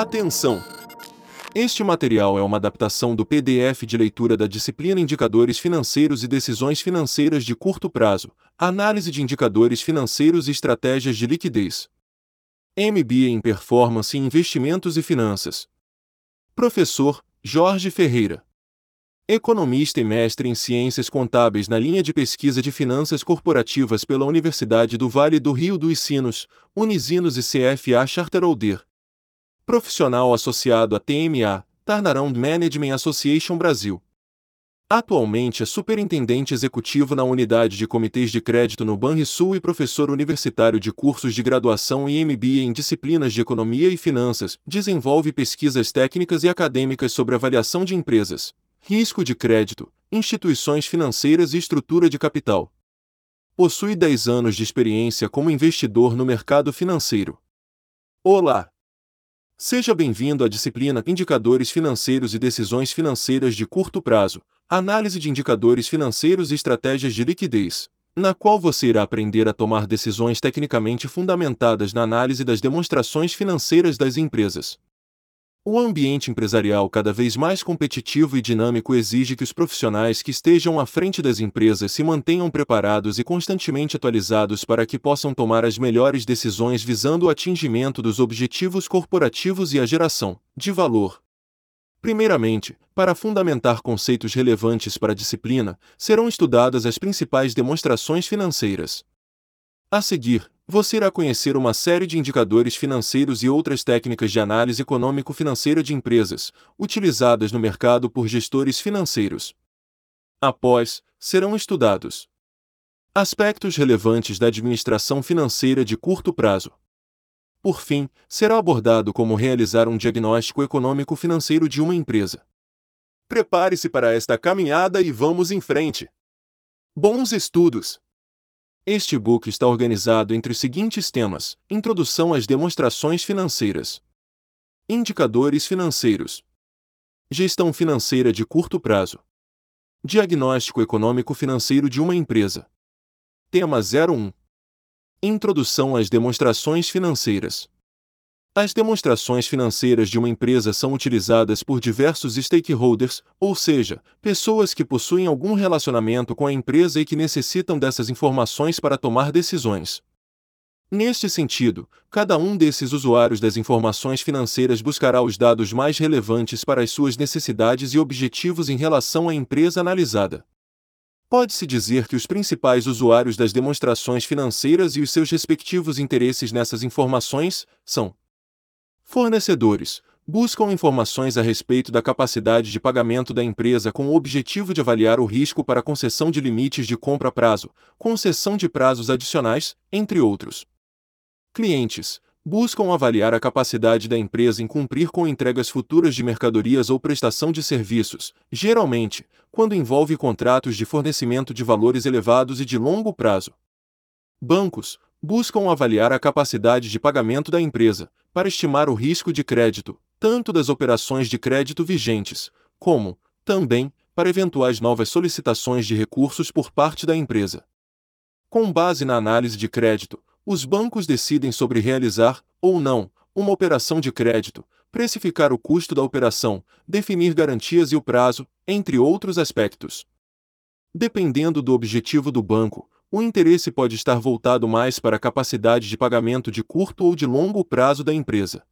Atenção! Este material é uma adaptação do PDF de leitura da disciplina Indicadores Financeiros e Decisões Financeiras de Curto Prazo, Análise de Indicadores Financeiros e Estratégias de Liquidez. MBA em Performance em Investimentos e Finanças. Professor Jorge Ferreira. Economista e mestre em Ciências Contábeis na linha de pesquisa de finanças corporativas pela Universidade do Vale do Rio dos Sinos, Unisinos e CFA Charterholder. Profissional associado à TMA, Turnaround Management Association Brasil. Atualmente é superintendente executivo na unidade de comitês de crédito no Banrisul e professor universitário de cursos de graduação e MBA em disciplinas de economia e finanças. Desenvolve pesquisas técnicas e acadêmicas sobre avaliação de empresas, risco de crédito, instituições financeiras e estrutura de capital. Possui 10 anos de experiência como investidor no mercado financeiro. Olá! Seja bem-vindo à disciplina Indicadores Financeiros e Decisões Financeiras de Curto Prazo, Análise de Indicadores Financeiros e Estratégias de Liquidez, na qual você irá aprender a tomar decisões tecnicamente fundamentadas na análise das demonstrações financeiras das empresas. O ambiente empresarial cada vez mais competitivo e dinâmico exige que os profissionais que estejam à frente das empresas se mantenham preparados e constantemente atualizados para que possam tomar as melhores decisões visando o atingimento dos objetivos corporativos e a geração de valor. Primeiramente, para fundamentar conceitos relevantes para a disciplina, serão estudadas as principais demonstrações financeiras. A seguir, você irá conhecer uma série de indicadores financeiros e outras técnicas de análise econômico-financeira de empresas, utilizadas no mercado por gestores financeiros. Após, serão estudados aspectos relevantes da administração financeira de curto prazo. Por fim, será abordado como realizar um diagnóstico econômico-financeiro de uma empresa. Prepare-se para esta caminhada e vamos em frente. Bons estudos! Este e-book está organizado entre os seguintes temas: Introdução às demonstrações financeiras, Indicadores financeiros, Gestão financeira de curto prazo, Diagnóstico econômico financeiro de uma empresa. Tema 01 Introdução às demonstrações financeiras. As demonstrações financeiras de uma empresa são utilizadas por diversos stakeholders, ou seja, pessoas que possuem algum relacionamento com a empresa e que necessitam dessas informações para tomar decisões. Neste sentido, cada um desses usuários das informações financeiras buscará os dados mais relevantes para as suas necessidades e objetivos em relação à empresa analisada. Pode-se dizer que os principais usuários das demonstrações financeiras e os seus respectivos interesses nessas informações são Fornecedores buscam informações a respeito da capacidade de pagamento da empresa com o objetivo de avaliar o risco para concessão de limites de compra a prazo, concessão de prazos adicionais, entre outros. Clientes buscam avaliar a capacidade da empresa em cumprir com entregas futuras de mercadorias ou prestação de serviços, geralmente, quando envolve contratos de fornecimento de valores elevados e de longo prazo. Bancos buscam avaliar a capacidade de pagamento da empresa, para estimar o risco de crédito, tanto das operações de crédito vigentes, como, também, para eventuais novas solicitações de recursos por parte da empresa. Com base na análise de crédito, os bancos decidem sobre realizar, ou não, uma operação de crédito, precificar o custo da operação, definir garantias e o prazo, entre outros aspectos. Dependendo do objetivo do banco, o interesse pode estar voltado mais para a capacidade de pagamento de curto ou de longo prazo da empresa.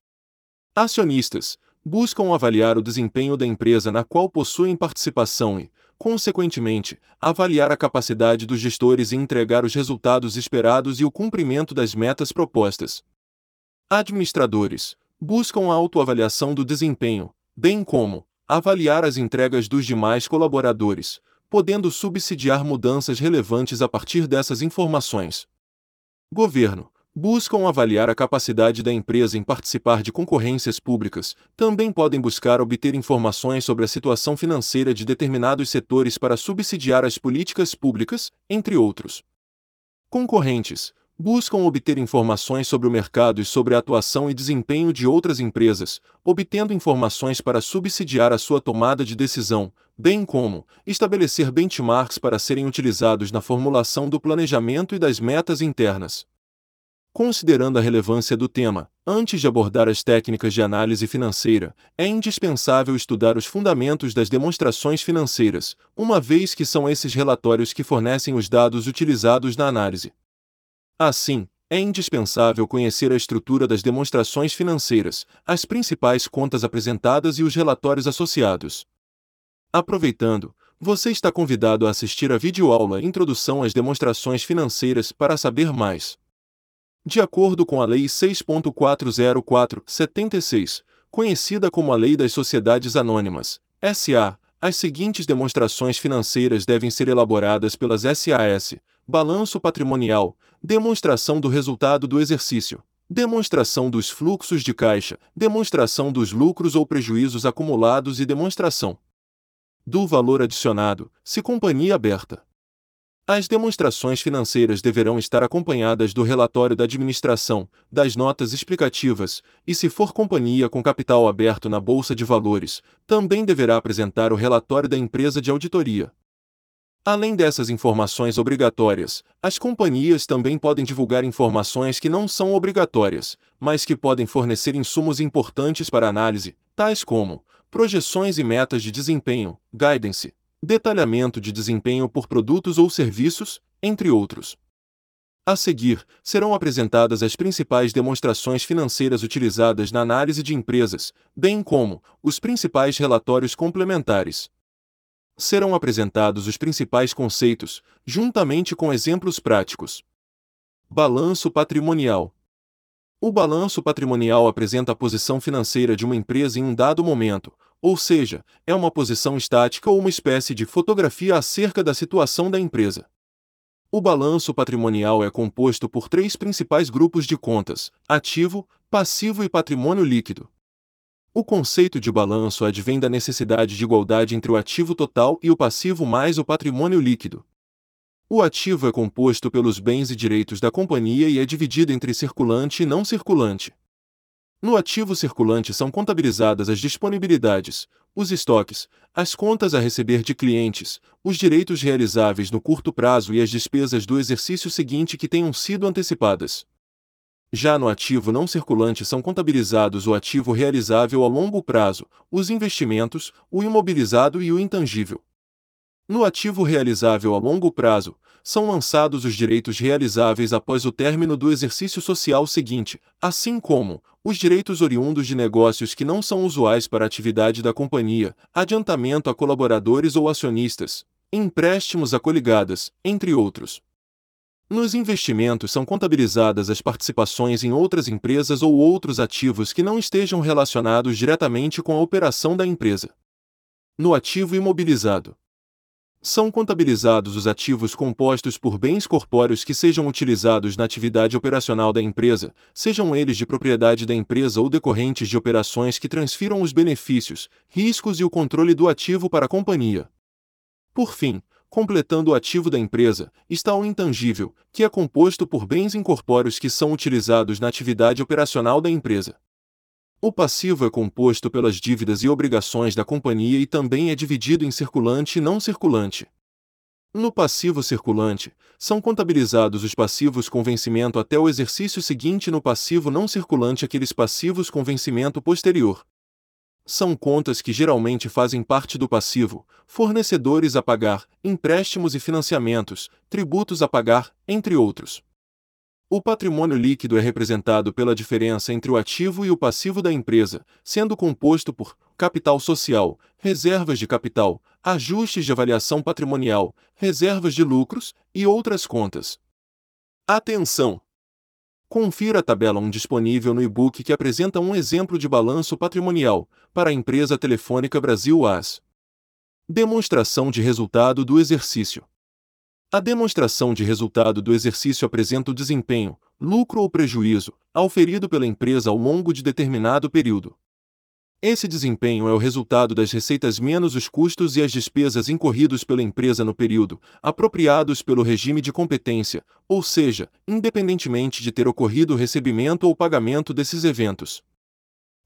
Acionistas buscam avaliar o desempenho da empresa na qual possuem participação e, consequentemente, avaliar a capacidade dos gestores em entregar os resultados esperados e o cumprimento das metas propostas. Administradores buscam a autoavaliação do desempenho, bem como avaliar as entregas dos demais colaboradores, podendo subsidiar mudanças relevantes a partir dessas informações. Governo buscam avaliar a capacidade da empresa em participar de concorrências públicas, também podem buscar obter informações sobre a situação financeira de determinados setores para subsidiar as políticas públicas, entre outros. Concorrentes buscam obter informações sobre o mercado e sobre a atuação e desempenho de outras empresas, obtendo informações para subsidiar a sua tomada de decisão, bem como estabelecer benchmarks para serem utilizados na formulação do planejamento e das metas internas. Considerando a relevância do tema, Antes de abordar as técnicas de análise financeira, é indispensável estudar os fundamentos das demonstrações financeiras, uma vez que são esses relatórios que fornecem os dados utilizados na análise. Assim, é indispensável conhecer a estrutura das demonstrações financeiras, as principais contas apresentadas e os relatórios associados. Aproveitando, você está convidado a assistir a videoaula Introdução às Demonstrações Financeiras para saber mais. De acordo com a Lei 6.404/76, conhecida como a Lei das Sociedades Anônimas, SA, as seguintes demonstrações financeiras devem ser elaboradas pelas SAS: balanço patrimonial, demonstração do resultado do exercício, demonstração dos fluxos de caixa, demonstração dos lucros ou prejuízos acumulados e demonstração do valor adicionado, se companhia aberta. As demonstrações financeiras deverão estar acompanhadas do relatório da administração, das notas explicativas, e se for companhia com capital aberto na Bolsa de Valores, também deverá apresentar o relatório da empresa de auditoria. Além dessas informações obrigatórias, as companhias também podem divulgar informações que não são obrigatórias, mas que podem fornecer insumos importantes para análise, tais como projeções e metas de desempenho, guidance, detalhamento de desempenho por produtos ou serviços, entre outros. A seguir, serão apresentadas as principais demonstrações financeiras utilizadas na análise de empresas, bem como os principais relatórios complementares. Serão apresentados os principais conceitos, juntamente com exemplos práticos. Balanço patrimonial. O balanço patrimonial apresenta a posição financeira de uma empresa em um dado momento, ou seja, é uma posição estática ou uma espécie de fotografia acerca da situação da empresa. O balanço patrimonial é composto por três principais grupos de contas: ativo, passivo e patrimônio líquido. O conceito de balanço advém da necessidade de igualdade entre o ativo total e o passivo mais o patrimônio líquido. O ativo é composto pelos bens e direitos da companhia e é dividido entre circulante e não circulante. No ativo circulante são contabilizadas as disponibilidades, os estoques, as contas a receber de clientes, os direitos realizáveis no curto prazo e as despesas do exercício seguinte que tenham sido antecipadas. Já no ativo não circulante são contabilizados o ativo realizável a longo prazo, os investimentos, o imobilizado e o intangível. No ativo realizável a longo prazo, são lançados os direitos realizáveis após o término do exercício social seguinte, assim como os direitos oriundos de negócios que não são usuais para a atividade da companhia, adiantamento a colaboradores ou acionistas, empréstimos a coligadas, entre outros. Nos investimentos são contabilizadas as participações em outras empresas ou outros ativos que não estejam relacionados diretamente com a operação da empresa. No ativo imobilizado, são contabilizados os ativos compostos por bens corpóreos que sejam utilizados na atividade operacional da empresa, sejam eles de propriedade da empresa ou decorrentes de operações que transfiram os benefícios, riscos e o controle do ativo para a companhia. Por fim, completando o ativo da empresa, está o intangível, que é composto por bens incorpóreos que são utilizados na atividade operacional da empresa. O passivo é composto pelas dívidas e obrigações da companhia e também é dividido em circulante e não circulante. No passivo circulante, são contabilizados os passivos com vencimento até o exercício seguinte no passivo não circulante aqueles passivos com vencimento posterior. São contas que geralmente fazem parte do passivo, fornecedores a pagar, empréstimos e financiamentos, tributos a pagar, entre outros. O patrimônio líquido é representado pela diferença entre o ativo e o passivo da empresa, sendo composto por capital social, reservas de capital, ajustes de avaliação patrimonial, reservas de lucros e outras contas. Atenção! Confira a tabela 1 disponível no e-book que apresenta um exemplo de balanço patrimonial para a empresa Telefônica Brasil AS. Demonstração de resultado do exercício. A demonstração de resultado do exercício apresenta o desempenho, lucro ou prejuízo, auferido pela empresa ao longo de determinado período. Esse desempenho é o resultado das receitas menos os custos e as despesas incorridos pela empresa no período, apropriados pelo regime de competência, ou seja, independentemente de ter ocorrido o recebimento ou pagamento desses eventos.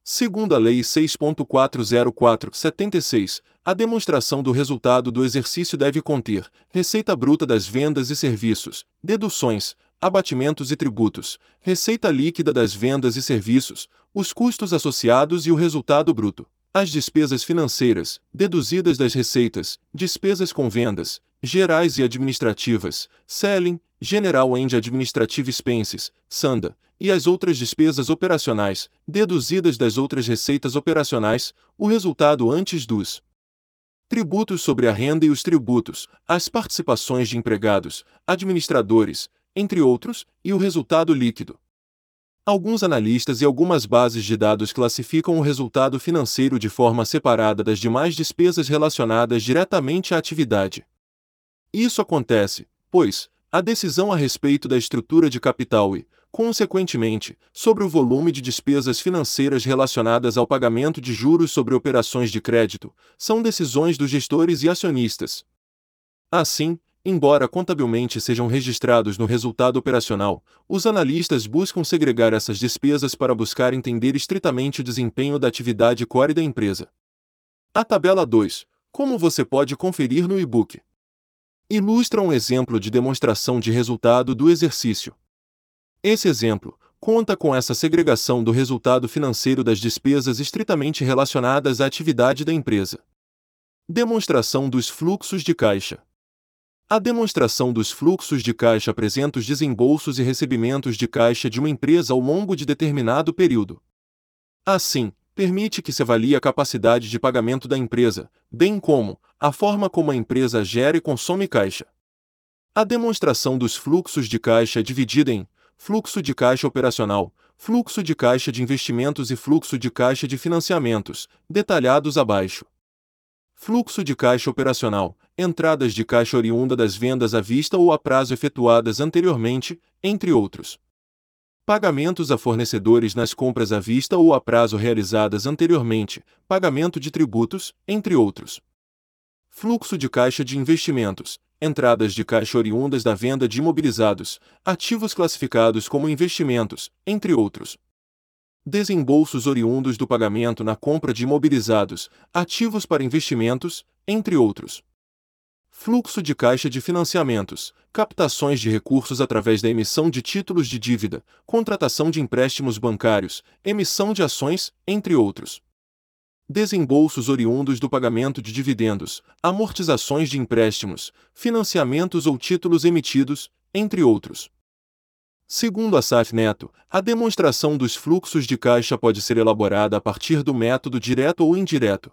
Segundo a Lei 6.404/76, a demonstração do resultado do exercício deve conter receita bruta das vendas e serviços, deduções, abatimentos e tributos, receita líquida das vendas e serviços, os custos associados e o resultado bruto. As despesas financeiras, deduzidas das receitas, despesas com vendas, gerais e administrativas, selling, general and administrative expenses, SANDA, e as outras despesas operacionais, deduzidas das outras receitas operacionais, o resultado antes dos tributos sobre a renda e os tributos, as participações de empregados, administradores, entre outros, e o resultado líquido. Alguns analistas e algumas bases de dados classificam o resultado financeiro de forma separada das demais despesas relacionadas diretamente à atividade. Isso acontece, pois, a decisão a respeito da estrutura de capital e, consequentemente, sobre o volume de despesas financeiras relacionadas ao pagamento de juros sobre operações de crédito, são decisões dos gestores e acionistas. Assim, Embora contabilmente sejam registrados no resultado operacional, os analistas buscam segregar essas despesas para buscar entender estritamente o desempenho da atividade core da empresa. A tabela 2, como você pode conferir no e-book, ilustra um exemplo de demonstração de resultado do exercício. Esse exemplo conta com essa segregação do resultado financeiro das despesas estritamente relacionadas à atividade da empresa. Demonstração dos fluxos de caixa. A demonstração dos fluxos de caixa apresenta os desembolsos e recebimentos de caixa de uma empresa ao longo de determinado período. Assim, permite que se avalie a capacidade de pagamento da empresa, bem como a forma como a empresa gera e consome caixa. A demonstração dos fluxos de caixa é dividida em fluxo de caixa operacional, fluxo de caixa de investimentos e fluxo de caixa de financiamentos, detalhados abaixo. Fluxo de caixa operacional, entradas de caixa oriunda das vendas à vista ou a prazo efetuadas anteriormente, entre outros. Pagamentos a fornecedores nas compras à vista ou a prazo realizadas anteriormente, pagamento de tributos, entre outros. Fluxo de caixa de investimentos, entradas de caixa oriundas da venda de imobilizados, ativos classificados como investimentos, entre outros desembolsos oriundos do pagamento na compra de imobilizados, ativos para investimentos, entre outros. Fluxo de caixa de financiamentos, captações de recursos através da emissão de títulos de dívida, contratação de empréstimos bancários, emissão de ações, entre outros. Desembolsos oriundos do pagamento de dividendos, amortizações de empréstimos, financiamentos ou títulos emitidos, entre outros. Segundo Asaf Neto, a demonstração dos fluxos de caixa pode ser elaborada a partir do método direto ou indireto.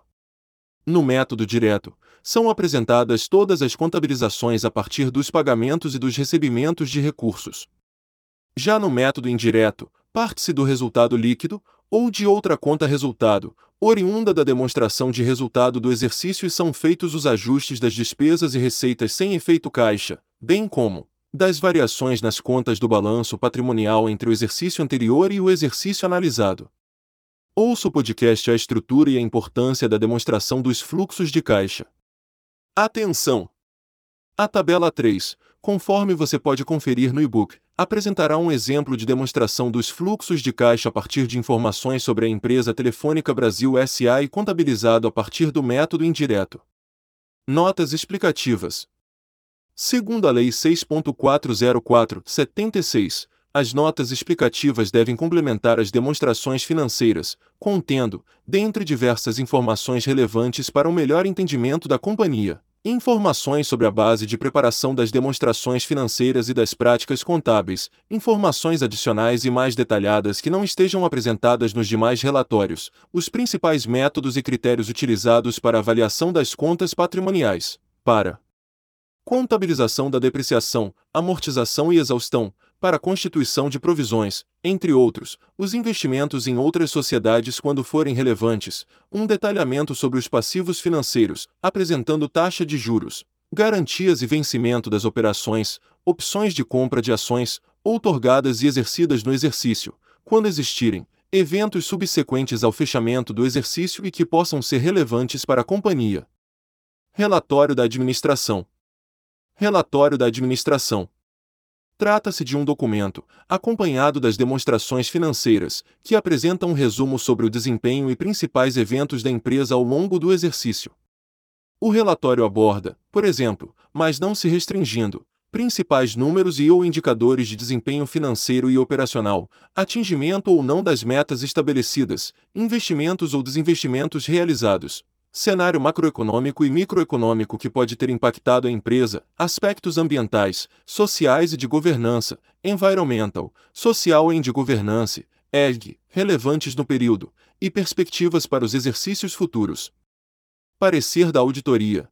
No método direto, são apresentadas todas as contabilizações a partir dos pagamentos e dos recebimentos de recursos. Já no método indireto, parte-se do resultado líquido, ou de outra conta resultado, oriunda da demonstração de resultado do exercício e são feitos os ajustes das despesas e receitas sem efeito caixa, bem como das variações nas contas do balanço patrimonial entre o exercício anterior e o exercício analisado. Ouça o podcast A Estrutura e a Importância da Demonstração dos Fluxos de Caixa. Atenção! A tabela 3, conforme você pode conferir no e-book, apresentará um exemplo de demonstração dos fluxos de caixa a partir de informações sobre a empresa Telefônica Brasil SA e contabilizado a partir do método indireto. Notas explicativas. Segundo a Lei 6.404/76, as notas explicativas devem complementar as demonstrações financeiras, contendo, dentre diversas informações relevantes para um melhor entendimento da companhia, informações sobre a base de preparação das demonstrações financeiras e das práticas contábeis, informações adicionais e mais detalhadas que não estejam apresentadas nos demais relatórios, os principais métodos e critérios utilizados para avaliação das contas patrimoniais. Para contabilização da depreciação, amortização e exaustão, para constituição de provisões, entre outros, os investimentos em outras sociedades quando forem relevantes, um detalhamento sobre os passivos financeiros, apresentando taxa de juros, garantias e vencimento das operações, opções de compra de ações, outorgadas e exercidas no exercício, quando existirem, eventos subsequentes ao fechamento do exercício e que possam ser relevantes para a companhia. Relatório da Administração Relatório da Administração. Trata-se de um documento, acompanhado das demonstrações financeiras, que apresenta um resumo sobre o desempenho e principais eventos da empresa ao longo do exercício. O relatório aborda, por exemplo, mas não se restringindo, principais números e ou indicadores de desempenho financeiro e operacional, atingimento ou não das metas estabelecidas, investimentos ou desinvestimentos realizados, cenário macroeconômico e microeconômico que pode ter impactado a empresa, aspectos ambientais, sociais e de governança, environmental, social e de governança, ESG, relevantes no período, e perspectivas para os exercícios futuros. Parecer da auditoria.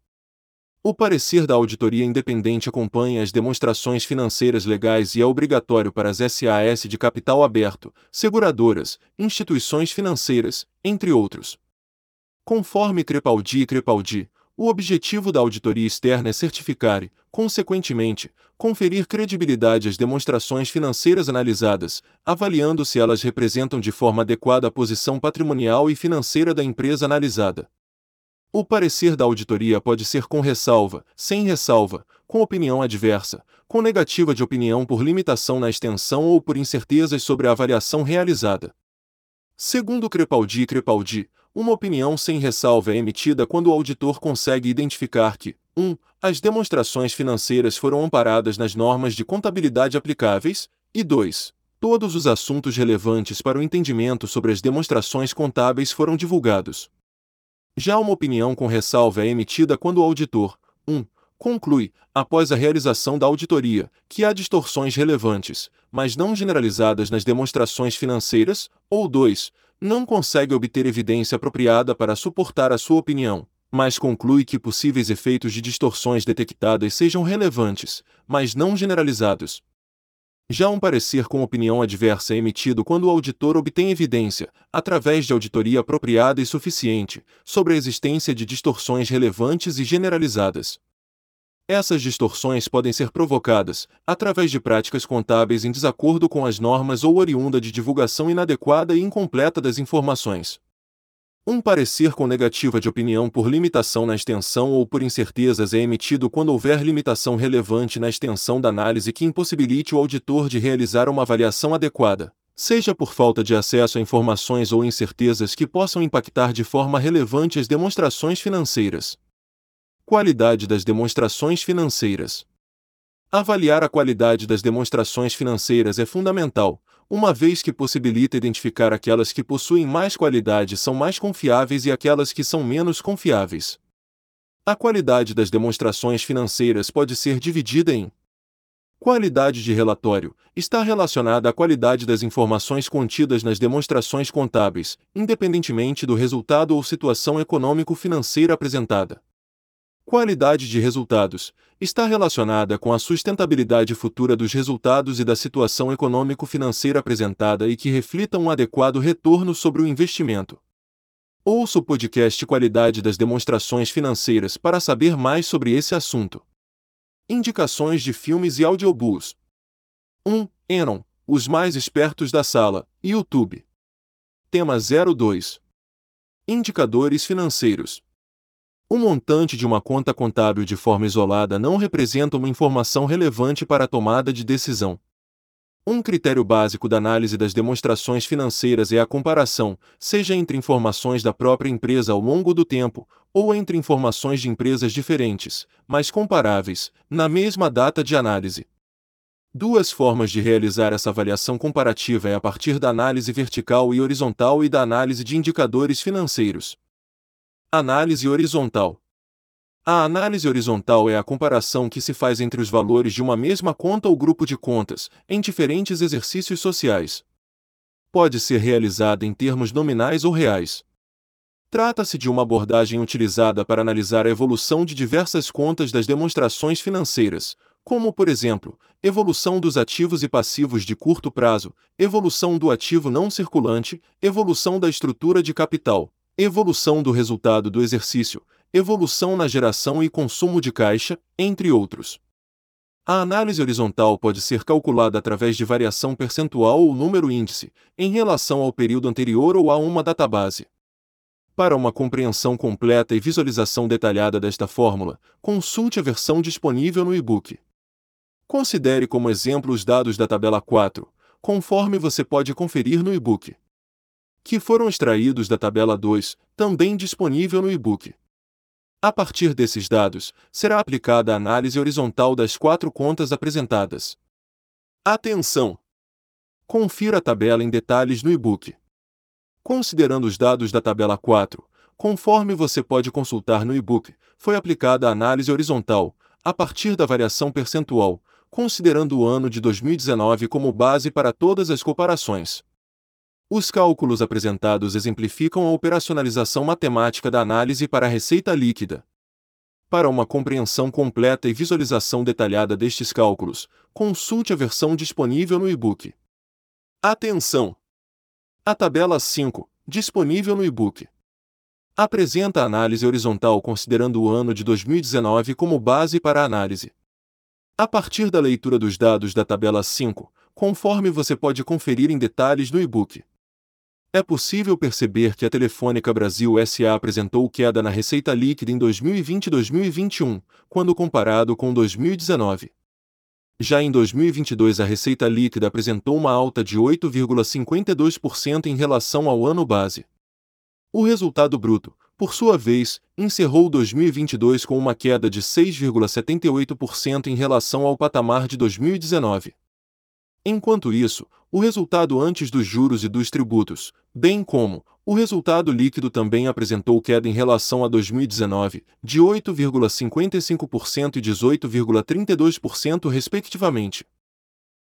O parecer da auditoria independente acompanha as demonstrações financeiras legais e é obrigatório para as SAS de capital aberto, seguradoras, instituições financeiras, entre outros. Conforme Crepaldi e Crepaldi, o objetivo da auditoria externa é certificar e, consequentemente, conferir credibilidade às demonstrações financeiras analisadas, avaliando se elas representam de forma adequada a posição patrimonial e financeira da empresa analisada. O parecer da auditoria pode ser com ressalva, sem ressalva, com opinião adversa, com negativa de opinião por limitação na extensão ou por incertezas sobre a avaliação realizada. Segundo Crepaldi e Crepaldi, uma opinião sem ressalva é emitida quando o auditor consegue identificar que 1. Um, as demonstrações financeiras foram amparadas nas normas de contabilidade aplicáveis, e 2. Todos os assuntos relevantes para o entendimento sobre as demonstrações contábeis foram divulgados. Já uma opinião com ressalva é emitida quando o auditor 1. Um, conclui, após a realização da auditoria, que há distorções relevantes, mas não generalizadas nas demonstrações financeiras, ou 2. Não consegue obter evidência apropriada para suportar a sua opinião, mas conclui que possíveis efeitos de distorções detectadas sejam relevantes, mas não generalizados, já um parecer com opinião adversa é emitido quando o auditor obtém evidência, através de auditoria apropriada e suficiente, sobre a existência de distorções relevantes e generalizadas. Essas distorções podem ser provocadas, através de práticas contábeis em desacordo com as normas ou oriunda de divulgação inadequada e incompleta das informações. Um parecer com negativa de opinião por limitação na extensão ou por incertezas é emitido quando houver limitação relevante na extensão da análise que impossibilite o auditor de realizar uma avaliação adequada, seja por falta de acesso a informações ou incertezas que possam impactar de forma relevante as demonstrações financeiras. Qualidade das demonstrações financeiras. Avaliar a qualidade das demonstrações financeiras é fundamental, uma vez que possibilita identificar aquelas que possuem mais qualidade são mais confiáveis e aquelas que são menos confiáveis. A qualidade das demonstrações financeiras pode ser dividida em Qualidade de relatório está relacionada à qualidade das informações contidas nas demonstrações contábeis, independentemente do resultado ou situação econômico-financeira apresentada. Qualidade de resultados está relacionada com a sustentabilidade futura dos resultados e da situação econômico-financeira apresentada e que reflitam um adequado retorno sobre o investimento. Ouça o podcast Qualidade das Demonstrações Financeiras para saber mais sobre esse assunto. Indicações de filmes e audiobooks. 1. Enon, Os Mais Espertos da Sala, YouTube. Tema 02. Indicadores financeiros. O montante de uma conta contábil de forma isolada não representa uma informação relevante para a tomada de decisão. Um critério básico da análise das demonstrações financeiras é a comparação, seja entre informações da própria empresa ao longo do tempo, ou entre informações de empresas diferentes, mas comparáveis, na mesma data de análise. Duas formas de realizar essa avaliação comparativa é a partir da análise vertical e horizontal e da análise de indicadores financeiros. Análise horizontal. A análise horizontal é a comparação que se faz entre os valores de uma mesma conta ou grupo de contas, em diferentes exercícios sociais. Pode ser realizada em termos nominais ou reais. Trata-se de uma abordagem utilizada para analisar a evolução de diversas contas das demonstrações financeiras, como, por exemplo, evolução dos ativos e passivos de curto prazo, evolução do ativo não circulante, evolução da estrutura de capital, evolução do resultado do exercício, evolução na geração e consumo de caixa, entre outros. A análise horizontal pode ser calculada através de variação percentual ou número índice, em relação ao período anterior ou a uma database. Para uma compreensão completa e visualização detalhada desta fórmula, consulte a versão disponível no e-book. Considere como exemplo os dados da tabela 4, conforme você pode conferir no e-book que foram extraídos da tabela 2, também disponível no e-book. A partir desses dados, será aplicada a análise horizontal das quatro contas apresentadas. Atenção! Confira a tabela em detalhes no e-book. Considerando os dados da tabela 4, conforme você pode consultar no e-book, foi aplicada a análise horizontal, a partir da variação percentual, considerando o ano de 2019 como base para todas as comparações. Os cálculos apresentados exemplificam a operacionalização matemática da análise para a receita líquida. Para uma compreensão completa e visualização detalhada destes cálculos, consulte a versão disponível no e-book. Atenção! A tabela 5, disponível no e-book, apresenta a análise horizontal considerando o ano de 2019 como base para a análise. A partir da leitura dos dados da tabela 5, conforme você pode conferir em detalhes no e-book. É possível perceber que a Telefônica Brasil SA apresentou queda na receita líquida em 2020 e 2021, quando comparado com 2019. Já em 2022, a receita líquida apresentou uma alta de 8,52% em relação ao ano base. O resultado bruto, por sua vez, encerrou 2022 com uma queda de 6,78% em relação ao patamar de 2019. Enquanto isso, o resultado antes dos juros e dos tributos, bem como o resultado líquido também apresentou queda em relação a 2019, de 8,55% e 18,32%, respectivamente.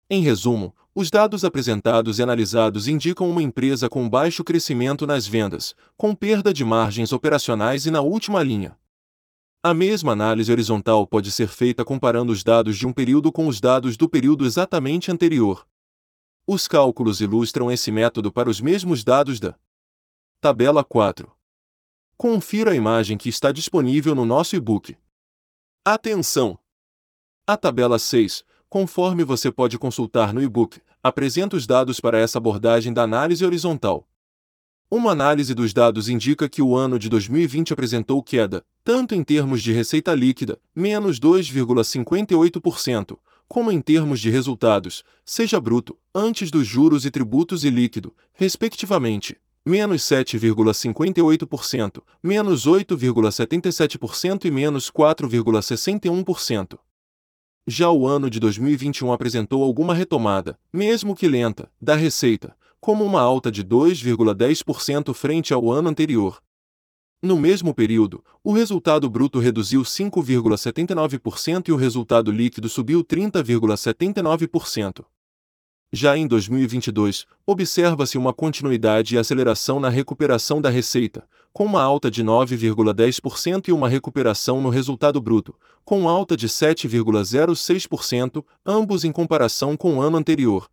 Em resumo, os dados apresentados e analisados indicam uma empresa com baixo crescimento nas vendas, com perda de margens operacionais e na última linha. A mesma análise horizontal pode ser feita comparando os dados de um período com os dados do período exatamente anterior. Os cálculos ilustram esse método para os mesmos dados da Tabela 4. Confira a imagem que está disponível no nosso e-book. Atenção! A tabela 6, conforme você pode consultar no e-book, apresenta os dados para essa abordagem da análise horizontal. Uma análise dos dados indica que o ano de 2020 apresentou queda, tanto em termos de receita líquida, menos 2,58%, como em termos de resultados, seja bruto, antes dos juros e tributos e líquido, respectivamente, menos 7,58%, menos 8,77% e menos 4,61%. Já o ano de 2021 apresentou alguma retomada, mesmo que lenta, da receita, como uma alta de 2,10% frente ao ano anterior. No mesmo período, o resultado bruto reduziu 5,79% e o resultado líquido subiu 30,79%. Já em 2022, observa-se uma continuidade e aceleração na recuperação da receita, com uma alta de 9,10% e uma recuperação no resultado bruto, com alta de 7,06%, ambos em comparação com o ano anterior.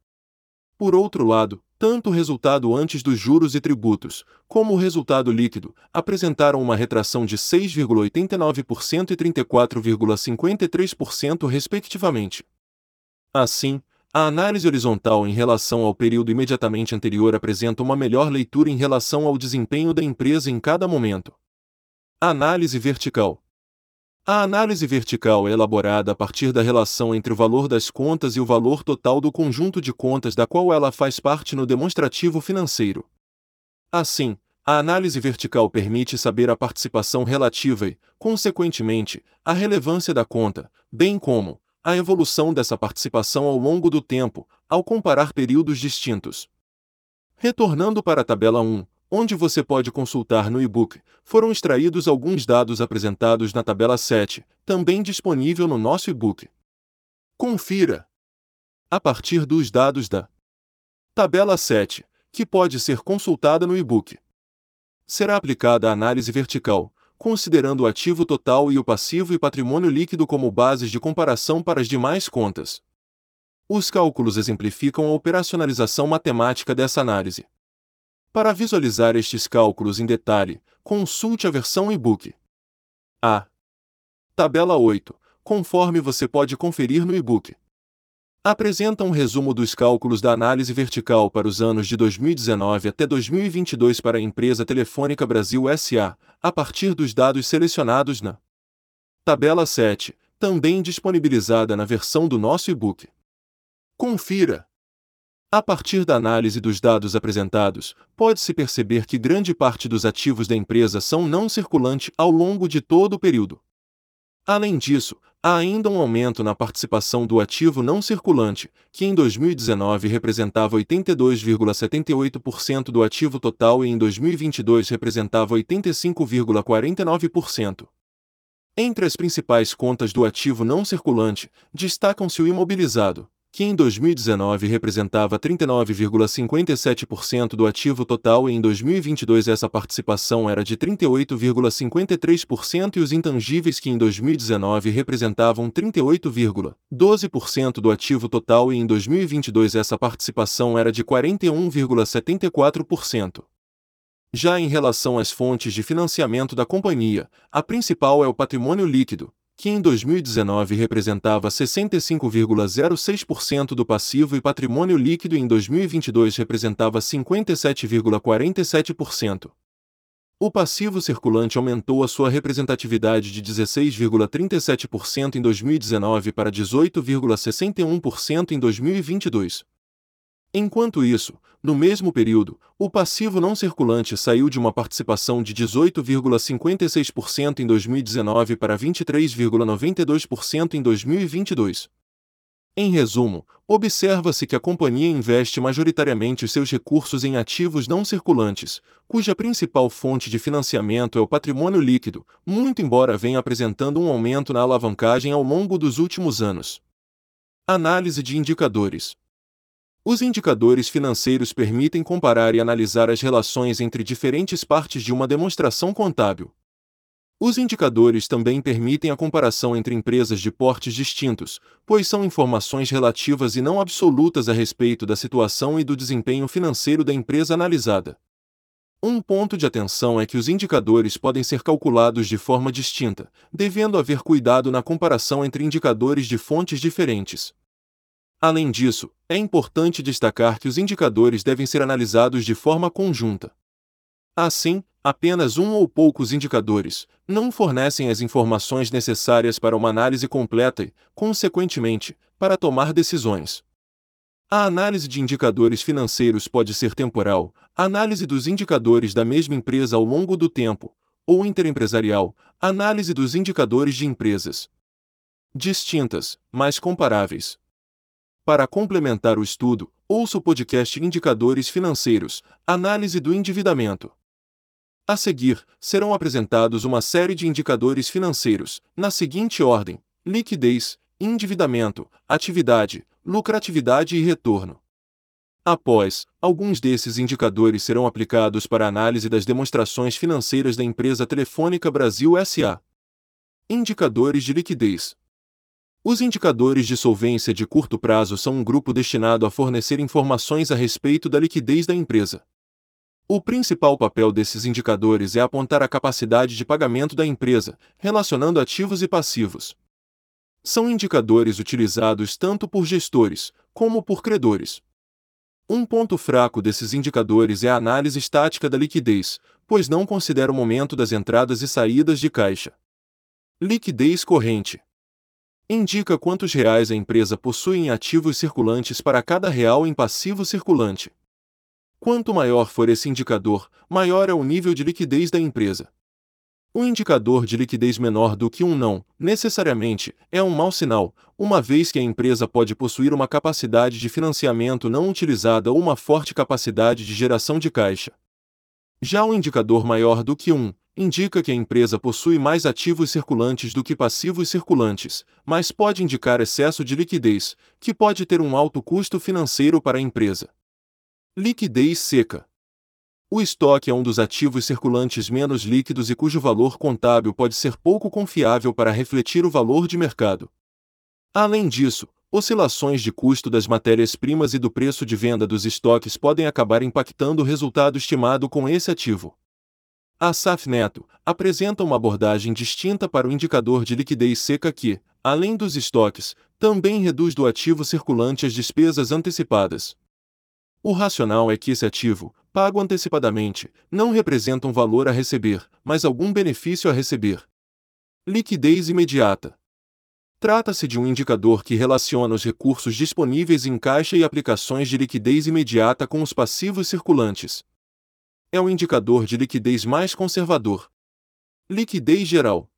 Por outro lado, tanto o resultado antes dos juros e tributos, como o resultado líquido, apresentaram uma retração de 6,89% e 34,53%, respectivamente. Assim, a análise horizontal em relação ao período imediatamente anterior apresenta uma melhor leitura em relação ao desempenho da empresa em cada momento. Análise vertical. A análise vertical é elaborada a partir da relação entre o valor das contas e o valor total do conjunto de contas da qual ela faz parte no demonstrativo financeiro. Assim, a análise vertical permite saber a participação relativa e, consequentemente, a relevância da conta, bem como a evolução dessa participação ao longo do tempo, ao comparar períodos distintos. Retornando para a tabela 1, onde você pode consultar no e-book, foram extraídos alguns dados apresentados na tabela 7, também disponível no nosso e-book. Confira! A partir dos dados da tabela 7, que pode ser consultada no e-book, será aplicada a análise vertical, considerando o ativo total e o passivo e patrimônio líquido como bases de comparação para as demais contas. Os cálculos exemplificam a operacionalização matemática dessa análise. Para visualizar estes cálculos em detalhe, consulte a versão e-book. A. Tabela 8, conforme você pode conferir no e-book. Apresenta um resumo dos cálculos da análise vertical para os anos de 2019 até 2022 para a empresa Telefônica Brasil SA, a partir dos dados selecionados na Tabela 7, também disponibilizada na versão do nosso e-book. Confira! A partir da análise dos dados apresentados, pode-se perceber que grande parte dos ativos da empresa são não circulante ao longo de todo o período. Além disso, há ainda um aumento na participação do ativo não circulante, que em 2019 representava 82,78% do ativo total e em 2022 representava 85,49%. Entre as principais contas do ativo não circulante, destacam-se o imobilizado, que em 2019 representava 39,57% do ativo total e em 2022 essa participação era de 38,53% e os intangíveis que em 2019 representavam 38,12% do ativo total e em 2022 essa participação era de 41,74%. Já em relação às fontes de financiamento da companhia, a principal é o patrimônio líquido, que em 2019 representava 65,06% do passivo e patrimônio líquido e em 2022 representava 57,47%. O passivo circulante aumentou a sua representatividade de 16,37% em 2019 para 18,61% em 2022. Enquanto isso, no mesmo período, o passivo não circulante saiu de uma participação de 18,56% em 2019 para 23,92% em 2022. Em resumo, observa-se que a companhia investe majoritariamente seus recursos em ativos não circulantes, cuja principal fonte de financiamento é o patrimônio líquido, muito embora venha apresentando um aumento na alavancagem ao longo dos últimos anos. Análise de indicadores. Os indicadores financeiros permitem comparar e analisar as relações entre diferentes partes de uma demonstração contábil. Os indicadores também permitem a comparação entre empresas de portes distintos, pois são informações relativas e não absolutas a respeito da situação e do desempenho financeiro da empresa analisada. Um ponto de atenção é que os indicadores podem ser calculados de forma distinta, devendo haver cuidado na comparação entre indicadores de fontes diferentes. Além disso, é importante destacar que os indicadores devem ser analisados de forma conjunta. Assim, apenas um ou poucos indicadores não fornecem as informações necessárias para uma análise completa e, consequentemente, para tomar decisões. A análise de indicadores financeiros pode ser temporal, análise dos indicadores da mesma empresa ao longo do tempo, ou interempresarial, análise dos indicadores de empresas distintas, mas comparáveis. Para complementar o estudo, ouça o podcast Indicadores Financeiros Análise do Endividamento. A seguir, serão apresentados uma série de indicadores financeiros, na seguinte ordem: liquidez, endividamento, atividade, lucratividade e retorno. Após, alguns desses indicadores serão aplicados para análise das demonstrações financeiras da empresa Telefônica Brasil SA. Indicadores de liquidez. Os indicadores de solvência de curto prazo são um grupo destinado a fornecer informações a respeito da liquidez da empresa. O principal papel desses indicadores é apontar a capacidade de pagamento da empresa, relacionando ativos e passivos. São indicadores utilizados tanto por gestores como por credores. Um ponto fraco desses indicadores é a análise estática da liquidez, pois não considera o momento das entradas e saídas de caixa. Liquidez corrente indica quantos reais a empresa possui em ativos circulantes para cada real em passivo circulante. Quanto maior for esse indicador, maior é o nível de liquidez da empresa. O indicador de liquidez menor do que um não, necessariamente, é um mau sinal, uma vez que a empresa pode possuir uma capacidade de financiamento não utilizada ou uma forte capacidade de geração de caixa. Já o indicador maior do que um, indica que a empresa possui mais ativos circulantes do que passivos circulantes, mas pode indicar excesso de liquidez, que pode ter um alto custo financeiro para a empresa. Liquidez seca. O estoque é um dos ativos circulantes menos líquidos e cujo valor contábil pode ser pouco confiável para refletir o valor de mercado. Além disso, oscilações de custo das matérias-primas e do preço de venda dos estoques podem acabar impactando o resultado estimado com esse ativo. A SAF Neto apresenta uma abordagem distinta para o indicador de liquidez seca que, além dos estoques, também reduz do ativo circulante as despesas antecipadas. O racional é que esse ativo, pago antecipadamente, não representa um valor a receber, mas algum benefício a receber. Liquidez imediata. Trata-se de um indicador que relaciona os recursos disponíveis em caixa e aplicações de liquidez imediata com os passivos circulantes. É o indicador de liquidez mais conservador. Liquidez geral.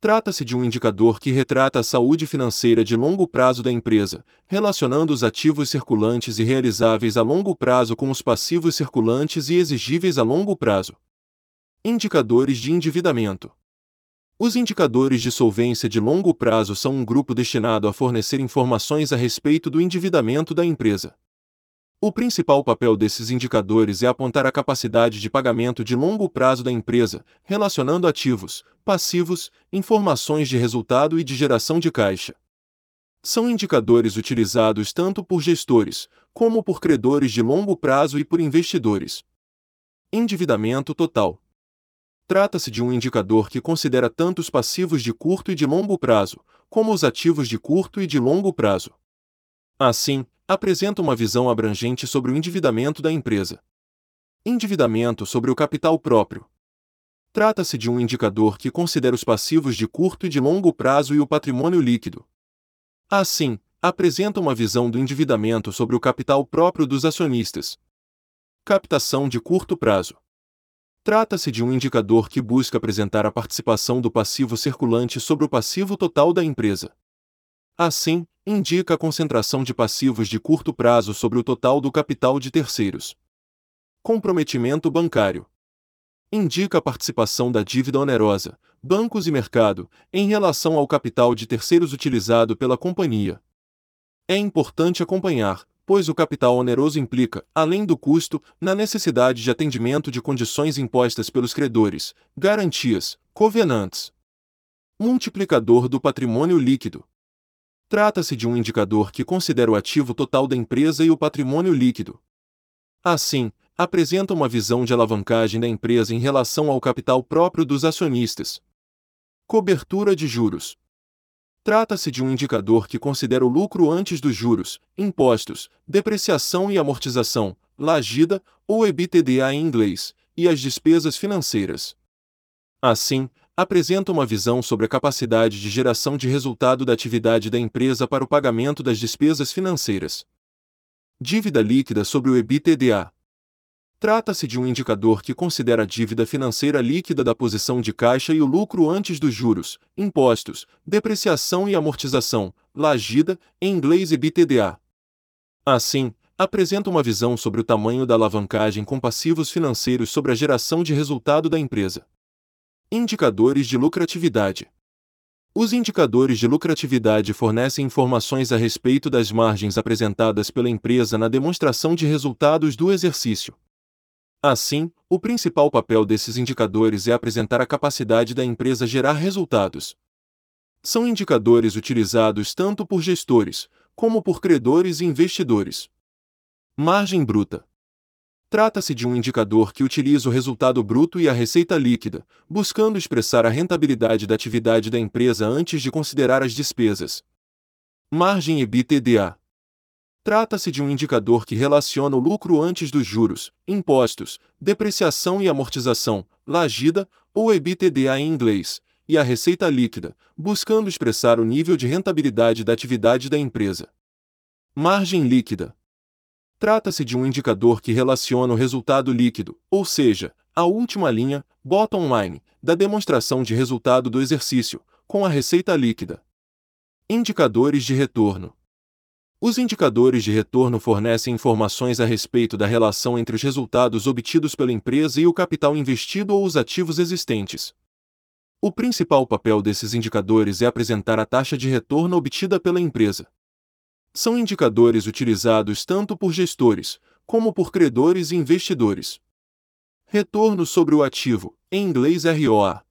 Trata-se de um indicador que retrata a saúde financeira de longo prazo da empresa, relacionando os ativos circulantes e realizáveis a longo prazo com os passivos circulantes e exigíveis a longo prazo. Indicadores de endividamento. Os indicadores de solvência de longo prazo são um grupo destinado a fornecer informações a respeito do endividamento da empresa. O principal papel desses indicadores é apontar a capacidade de pagamento de longo prazo da empresa, relacionando ativos, passivos, informações de resultado e de geração de caixa. São indicadores utilizados tanto por gestores, como por credores de longo prazo e por investidores. Endividamento total. Trata-se de um indicador que considera tanto os passivos de curto e de longo prazo, como os ativos de curto e de longo prazo. Assim, apresenta uma visão abrangente sobre o endividamento da empresa. Endividamento sobre o capital próprio. Trata-se de um indicador que considera os passivos de curto e de longo prazo e o patrimônio líquido. Assim, apresenta uma visão do endividamento sobre o capital próprio dos acionistas. Captação de curto prazo. Trata-se de um indicador que busca apresentar a participação do passivo circulante sobre o passivo total da empresa. Assim, indica a concentração de passivos de curto prazo sobre o total do capital de terceiros. Comprometimento bancário. Indica a participação da dívida onerosa, bancos e mercado, em relação ao capital de terceiros utilizado pela companhia. É importante acompanhar, pois o capital oneroso implica, além do custo, na necessidade de atendimento de condições impostas pelos credores, garantias, covenantes. Multiplicador do patrimônio líquido. Trata-se de um indicador que considera o ativo total da empresa e o patrimônio líquido. Assim, apresenta uma visão de alavancagem da empresa em relação ao capital próprio dos acionistas. Cobertura de juros. Trata-se de um indicador que considera o lucro antes dos juros, impostos, depreciação e amortização, lagida, ou EBITDA em inglês, e as despesas financeiras. Assim, apresenta uma visão sobre a capacidade de geração de resultado da atividade da empresa para o pagamento das despesas financeiras. Dívida líquida sobre o EBITDA. Trata-se de um indicador que considera a dívida financeira líquida da posição de caixa e o lucro antes dos juros, impostos, depreciação e amortização, lagida, em inglês EBITDA. Assim, apresenta uma visão sobre o tamanho da alavancagem com passivos financeiros sobre a geração de resultado da empresa. Indicadores de lucratividade. Os indicadores de lucratividade fornecem informações a respeito das margens apresentadas pela empresa na demonstração de resultados do exercício. Assim, o principal papel desses indicadores é apresentar a capacidade da empresa gerar resultados. São indicadores utilizados tanto por gestores, como por credores e investidores. Margem bruta. Trata-se de um indicador que utiliza o resultado bruto e a receita líquida, buscando expressar a rentabilidade da atividade da empresa antes de considerar as despesas. Margem EBITDA. Trata-se de um indicador que relaciona o lucro antes dos juros, impostos, depreciação e amortização, lagida, ou EBITDA em inglês, e a receita líquida, buscando expressar o nível de rentabilidade da atividade da empresa. Margem líquida. Trata-se de um indicador que relaciona o resultado líquido, ou seja, a última linha, bottom line, da demonstração de resultado do exercício, com a receita líquida. Indicadores de retorno. Os indicadores de retorno fornecem informações a respeito da relação entre os resultados obtidos pela empresa e o capital investido ou os ativos existentes. O principal papel desses indicadores é apresentar a taxa de retorno obtida pela empresa. São indicadores utilizados tanto por gestores, como por credores e investidores. Retorno sobre o ativo, em inglês ROA,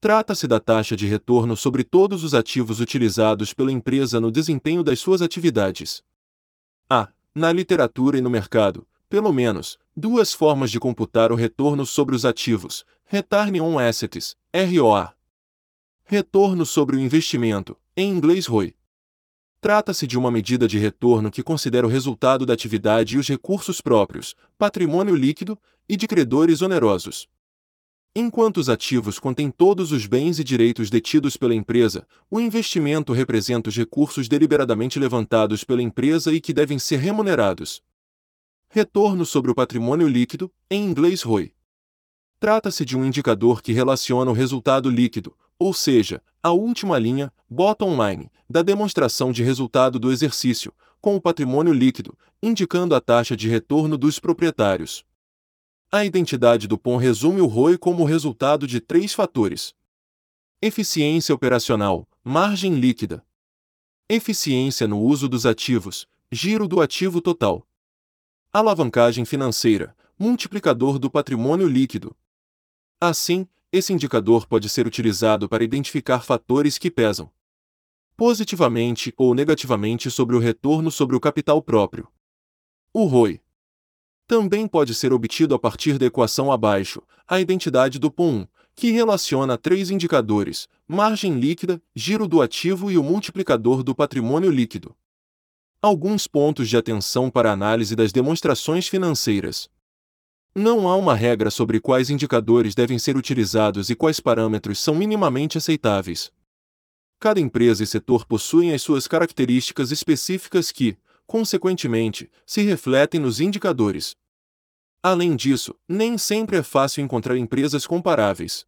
Trata-se da taxa de retorno sobre todos os ativos utilizados pela empresa no desempenho das suas atividades. Há, na literatura e no mercado, pelo menos, duas formas de computar o retorno sobre os ativos: Return on Assets, ROA. Retorno sobre o investimento, em inglês ROI. Trata-se de uma medida de retorno que considera o resultado da atividade e os recursos próprios, patrimônio líquido e de credores onerosos. Enquanto os ativos contêm todos os bens e direitos detidos pela empresa, o investimento representa os recursos deliberadamente levantados pela empresa e que devem ser remunerados. Retorno sobre o patrimônio líquido, em inglês ROI. Trata-se de um indicador que relaciona o resultado líquido, ou seja, a última linha, bottom line, da demonstração de resultado do exercício, com o patrimônio líquido, indicando a taxa de retorno dos proprietários. A identidade do POM resume o ROI como resultado de três fatores: eficiência operacional, margem líquida, eficiência no uso dos ativos, giro do ativo total, alavancagem financeira, multiplicador do patrimônio líquido. Assim, esse indicador pode ser utilizado para identificar fatores que pesam positivamente ou negativamente sobre o retorno sobre o capital próprio. O ROI também pode ser obtido a partir da equação abaixo, a identidade do POM, que relaciona três indicadores: margem líquida, giro do ativo e o multiplicador do patrimônio líquido. Alguns pontos de atenção para a análise das demonstrações financeiras. Não há uma regra sobre quais indicadores devem ser utilizados e quais parâmetros são minimamente aceitáveis. Cada empresa e setor possuem as suas características específicas que, consequentemente, se refletem nos indicadores. Além disso, nem sempre é fácil encontrar empresas comparáveis.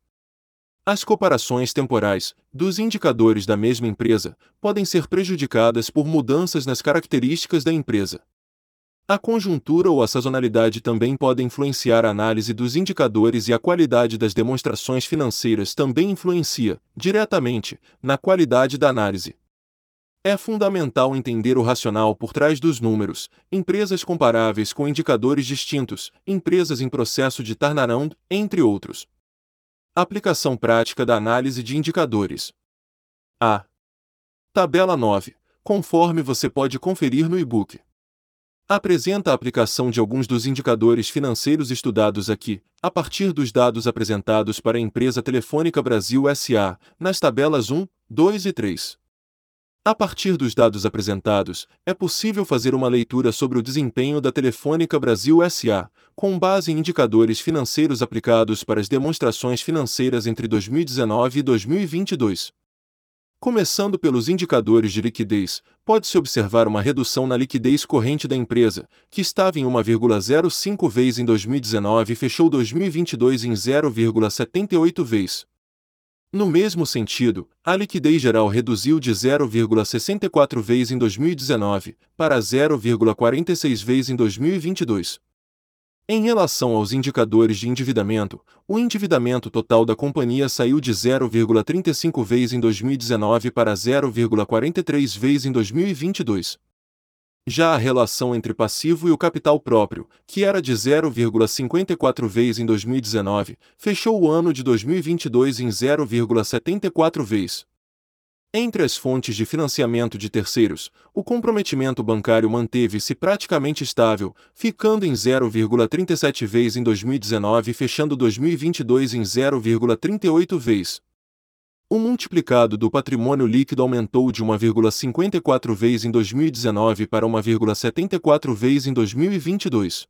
As comparações temporais dos indicadores da mesma empresa podem ser prejudicadas por mudanças nas características da empresa. A conjuntura ou a sazonalidade também podem influenciar a análise dos indicadores e a qualidade das demonstrações financeiras também influencia, diretamente, na qualidade da análise. É fundamental entender o racional por trás dos números, empresas comparáveis com indicadores distintos, empresas em processo de turnaround, entre outros. Aplicação prática da análise de indicadores. A. Tabela 9. Conforme você pode conferir no e-book. Apresenta a aplicação de alguns dos indicadores financeiros estudados aqui, a partir dos dados apresentados para a empresa Telefônica Brasil SA, nas tabelas 1, 2 e 3. A partir dos dados apresentados, é possível fazer uma leitura sobre o desempenho da Telefônica Brasil SA, com base em indicadores financeiros aplicados para as demonstrações financeiras entre 2019 e 2022. Começando pelos indicadores de liquidez, pode-se observar uma redução na liquidez corrente da empresa, que estava em 1,05 vezes em 2019 e fechou 2022 em 0,78 vezes. No mesmo sentido, a liquidez geral reduziu de 0,64 vezes em 2019 para 0,46 vezes em 2022. Em relação aos indicadores de endividamento, o endividamento total da companhia saiu de 0,35 vezes em 2019 para 0,43 vezes em 2022. Já a relação entre passivo e o capital próprio, que era de 0,54 vezes em 2019, fechou o ano de 2022 em 0,74 vezes. Entre as fontes de financiamento de terceiros, o comprometimento bancário manteve-se praticamente estável, ficando em 0,37 vezes em 2019 e fechando 2022 em 0,38 vezes. O multiplicado do patrimônio líquido aumentou de 1,54 vezes em 2019 para 1,74 vezes em 2022.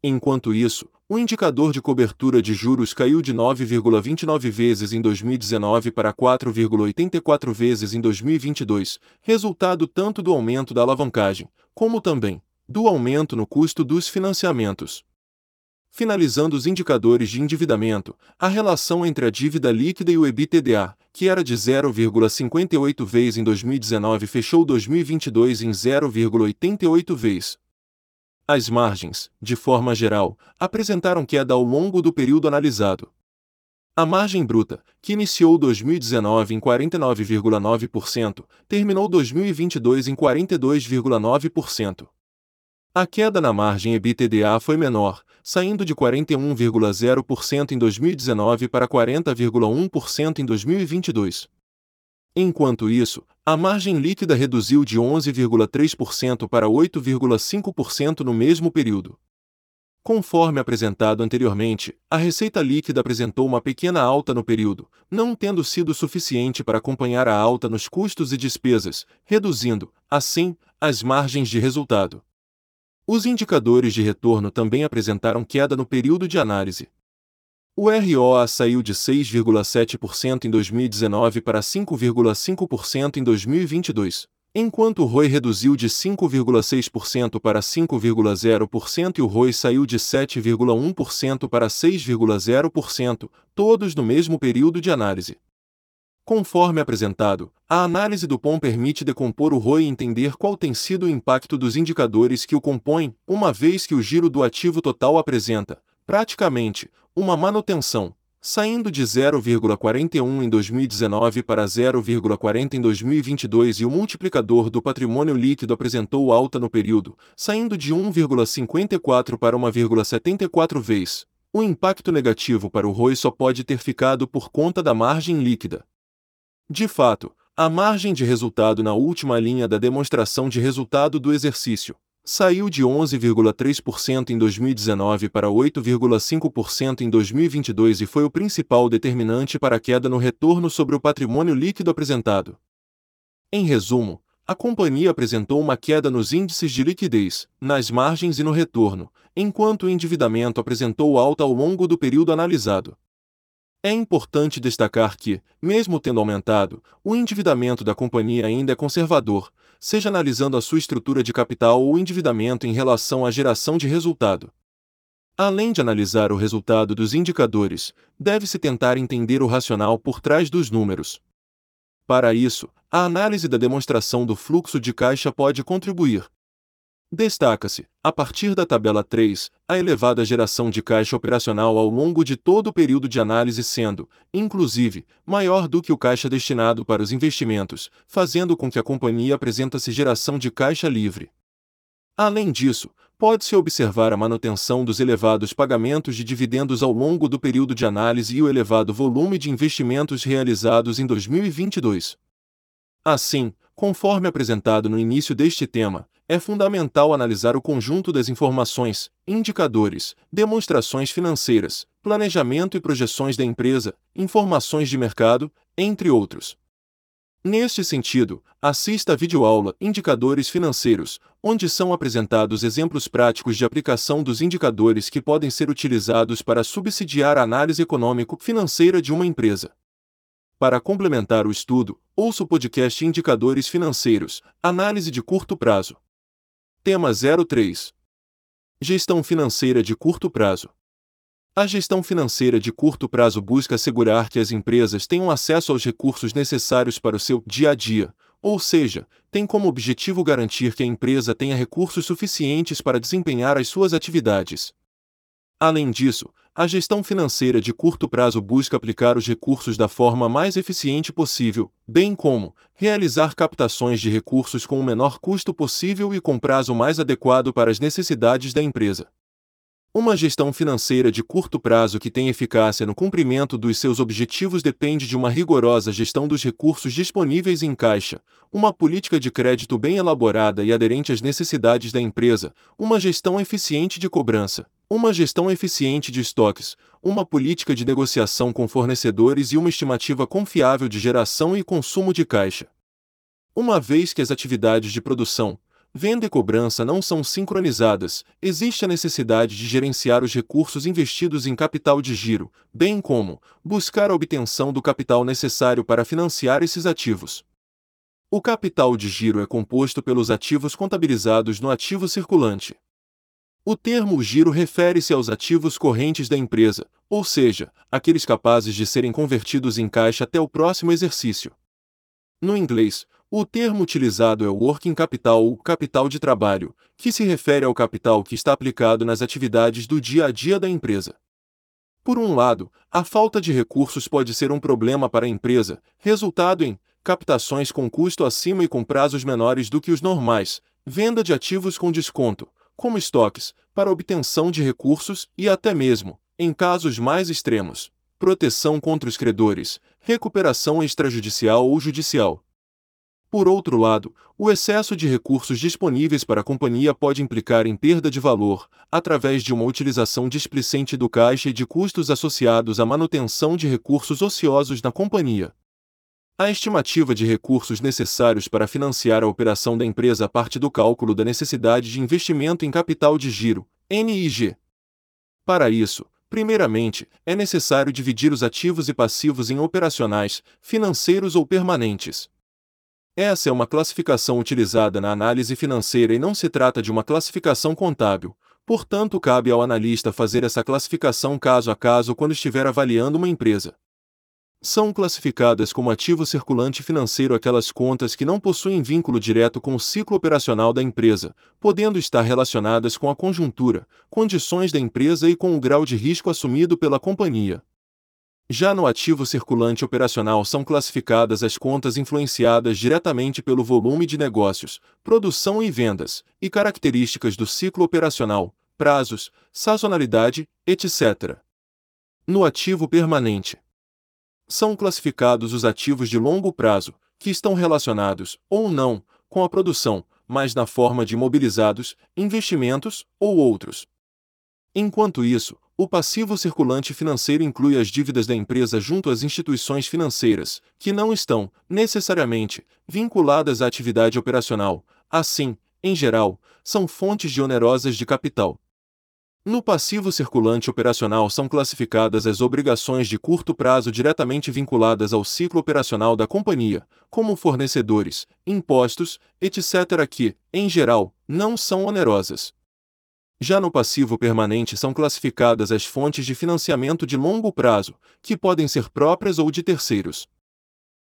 Enquanto isso, o indicador de cobertura de juros caiu de 9,29 vezes em 2019 para 4,84 vezes em 2022, resultado tanto do aumento da alavancagem, como também do aumento no custo dos financiamentos. Finalizando os indicadores de endividamento, a relação entre a dívida líquida e o EBITDA, que era de 0,58 vezes em 2019 fechou 2022 em 0,88 vezes. As margens, de forma geral, apresentaram queda ao longo do período analisado. A margem bruta, que iniciou 2019 em 49,9%, terminou 2022 em 42,9%. A queda na margem EBITDA foi menor, saindo de 41,0% em 2019 para 40,1% em 2022. Enquanto isso, a margem líquida reduziu de 11,3% para 8,5% no mesmo período. Conforme apresentado anteriormente, a receita líquida apresentou uma pequena alta no período, não tendo sido suficiente para acompanhar a alta nos custos e despesas, reduzindo, assim, as margens de resultado. Os indicadores de retorno também apresentaram queda no período de análise. O ROA saiu de 6,7% em 2019 para 5,5% em 2022, enquanto o ROI reduziu de 5,6% para 5,0% e o ROI saiu de 7,1% para 6,0%, todos no mesmo período de análise. Conforme apresentado, a análise do POM permite decompor o ROI e entender qual tem sido o impacto dos indicadores que o compõem, uma vez que o giro do ativo total apresenta, praticamente, uma manutenção, saindo de 0,41 em 2019 para 0,40 em 2022 e o multiplicador do patrimônio líquido apresentou alta no período, saindo de 1,54 para 1,74 vezes. O impacto negativo para o ROI só pode ter ficado por conta da margem líquida. De fato, a margem de resultado na última linha da demonstração de resultado do exercício saiu de 11,3% em 2019 para 8,5% em 2022 e foi o principal determinante para a queda no retorno sobre o patrimônio líquido apresentado. Em resumo, a companhia apresentou uma queda nos índices de liquidez, nas margens e no retorno, enquanto o endividamento apresentou alta ao longo do período analisado. É importante destacar que, mesmo tendo aumentado, o endividamento da companhia ainda é conservador, seja analisando a sua estrutura de capital ou endividamento em relação à geração de resultado. Além de analisar o resultado dos indicadores, deve-se tentar entender o racional por trás dos números. Para isso, a análise da demonstração do fluxo de caixa pode contribuir, Destaca-se, a partir da tabela 3, a elevada geração de caixa operacional ao longo de todo o período de análise sendo, inclusive, maior do que o caixa destinado para os investimentos, fazendo com que a companhia apresentasse geração de caixa livre. Além disso, pode-se observar a manutenção dos elevados pagamentos de dividendos ao longo do período de análise e o elevado volume de investimentos realizados em 2022. Assim, conforme apresentado no início deste tema, é fundamental analisar o conjunto das informações, indicadores, demonstrações financeiras, planejamento e projeções da empresa, informações de mercado, entre outros. Neste sentido, assista a videoaula Indicadores Financeiros, onde são apresentados exemplos práticos de aplicação dos indicadores que podem ser utilizados para subsidiar a análise econômico-financeira de uma empresa. Para complementar o estudo, ouça o podcast Indicadores Financeiros Análise de Curto Prazo. Tema 03 Gestão financeira de curto prazo. A gestão financeira de curto prazo busca assegurar que as empresas tenham acesso aos recursos necessários para o seu dia a dia, ou seja, tem como objetivo garantir que a empresa tenha recursos suficientes para desempenhar as suas atividades. Além disso, a gestão financeira de curto prazo busca aplicar os recursos da forma mais eficiente possível, bem como realizar captações de recursos com o menor custo possível e com prazo mais adequado para as necessidades da empresa. Uma gestão financeira de curto prazo que tem eficácia no cumprimento dos seus objetivos depende de uma rigorosa gestão dos recursos disponíveis em caixa, uma política de crédito bem elaborada e aderente às necessidades da empresa, uma gestão eficiente de cobrança, uma gestão eficiente de estoques, uma política de negociação com fornecedores e uma estimativa confiável de geração e consumo de caixa. Uma vez que as atividades de produção, venda e cobrança não são sincronizadas, existe a necessidade de gerenciar os recursos investidos em capital de giro, bem como buscar a obtenção do capital necessário para financiar esses ativos. O capital de giro é composto pelos ativos contabilizados no ativo circulante. O termo giro refere-se aos ativos correntes da empresa, ou seja, aqueles capazes de serem convertidos em caixa até o próximo exercício. No inglês, o termo utilizado é working capital ou capital de trabalho, que se refere ao capital que está aplicado nas atividades do dia a dia da empresa. Por um lado, a falta de recursos pode ser um problema para a empresa, resultado em captações com custo acima e com prazos menores do que os normais, venda de ativos com desconto, como estoques, para obtenção de recursos e até mesmo, em casos mais extremos, proteção contra os credores, recuperação extrajudicial ou judicial. Por outro lado, o excesso de recursos disponíveis para a companhia pode implicar em perda de valor, através de uma utilização displicente do caixa e de custos associados à manutenção de recursos ociosos na companhia. A estimativa de recursos necessários para financiar a operação da empresa parte do cálculo da necessidade de investimento em capital de giro, NIG. Para isso, Primeiramente, é necessário dividir os ativos e passivos em operacionais, financeiros ou permanentes. Essa é uma classificação utilizada na análise financeira e não se trata de uma classificação contábil, portanto, cabe ao analista fazer essa classificação caso a caso quando estiver avaliando uma empresa. São classificadas como ativo circulante financeiro aquelas contas que não possuem vínculo direto com o ciclo operacional da empresa, podendo estar relacionadas com a conjuntura, condições da empresa e com o grau de risco assumido pela companhia. Já no ativo circulante operacional são classificadas as contas influenciadas diretamente pelo volume de negócios, produção e vendas, e características do ciclo operacional, prazos, sazonalidade, etc. No ativo permanente, são classificados os ativos de longo prazo, que estão relacionados, ou não, com a produção, mas na forma de imobilizados, investimentos ou outros. Enquanto isso, o passivo circulante financeiro inclui as dívidas da empresa junto às instituições financeiras, que não estão, necessariamente, vinculadas à atividade operacional, assim, em geral, são fontes de onerosas de capital. No passivo circulante operacional são classificadas as obrigações de curto prazo diretamente vinculadas ao ciclo operacional da companhia, como fornecedores, impostos, etc., que, em geral, não são onerosas. Já no passivo permanente são classificadas as fontes de financiamento de longo prazo, que podem ser próprias ou de terceiros.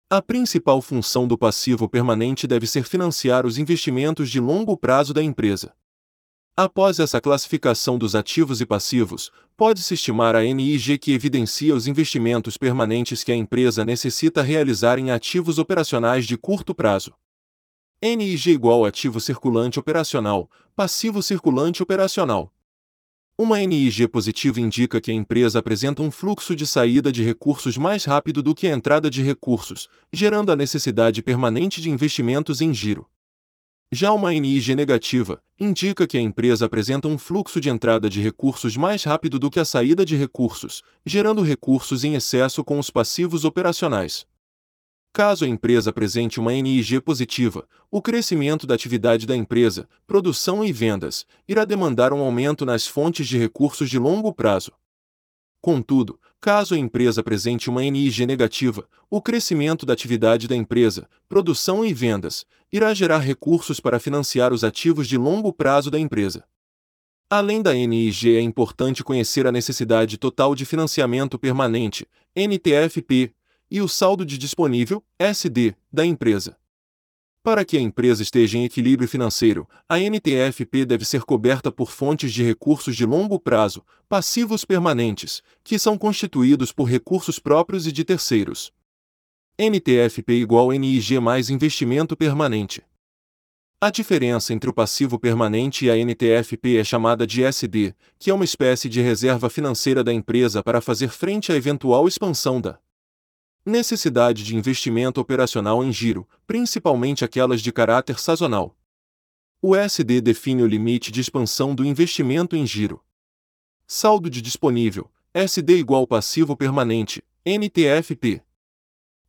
A principal função do passivo permanente deve ser financiar os investimentos de longo prazo da empresa. Após essa classificação dos ativos e passivos, pode-se estimar a NIG que evidencia os investimentos permanentes que a empresa necessita realizar em ativos operacionais de curto prazo. NIG igual ativo circulante operacional, passivo circulante operacional. Uma NIG positiva indica que a empresa apresenta um fluxo de saída de recursos mais rápido do que a entrada de recursos, gerando a necessidade permanente de investimentos em giro. Já uma NIG negativa indica que a empresa apresenta um fluxo de entrada de recursos mais rápido do que a saída de recursos, gerando recursos em excesso com os passivos operacionais. Caso a empresa apresente uma NIG positiva, o crescimento da atividade da empresa, produção e vendas, irá demandar um aumento nas fontes de recursos de longo prazo. Contudo, caso a empresa apresente uma NIG negativa, o crescimento da atividade da empresa, produção e vendas, irá gerar recursos para financiar os ativos de longo prazo da empresa. Além da NIG, é importante conhecer a necessidade total de financiamento permanente, NTFP, e o saldo de disponível, SD, da empresa. Para que a empresa esteja em equilíbrio financeiro, a NTFP deve ser coberta por fontes de recursos de longo prazo, passivos permanentes, que são constituídos por recursos próprios e de terceiros. NTFP igual NIG mais investimento permanente. A diferença entre o passivo permanente e a NTFP é chamada de SD, que é uma espécie de reserva financeira da empresa para fazer frente à eventual expansão da Necessidade de investimento operacional em giro, principalmente aquelas de caráter sazonal. O SD define o limite de expansão do investimento em giro. Saldo de disponível, SD igual passivo permanente, NTFP.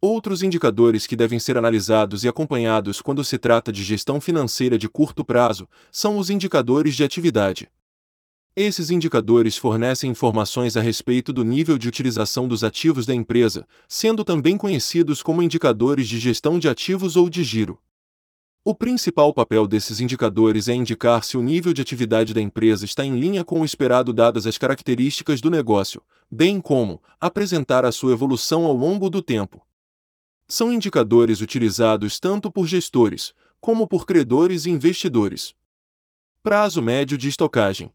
Outros indicadores que devem ser analisados e acompanhados quando se trata de gestão financeira de curto prazo são os indicadores de atividade. Esses indicadores fornecem informações a respeito do nível de utilização dos ativos da empresa, sendo também conhecidos como indicadores de gestão de ativos ou de giro. O principal papel desses indicadores é indicar se o nível de atividade da empresa está em linha com o esperado dadas as características do negócio, bem como apresentar a sua evolução ao longo do tempo. São indicadores utilizados tanto por gestores, como por credores e investidores. Prazo médio de estocagem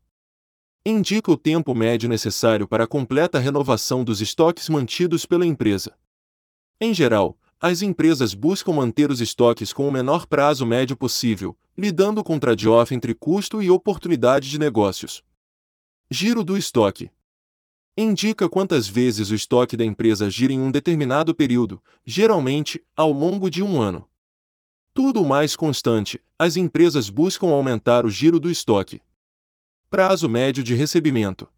indica o tempo médio necessário para a completa renovação dos estoques mantidos pela empresa. Em geral, as empresas buscam manter os estoques com o menor prazo médio possível, lidando com trade-off entre custo e oportunidade de negócios. Giro do estoque indica quantas vezes o estoque da empresa gira em um determinado período, geralmente ao longo de um ano. Tudo mais constante, as empresas buscam aumentar o giro do estoque. Prazo médio de recebimento.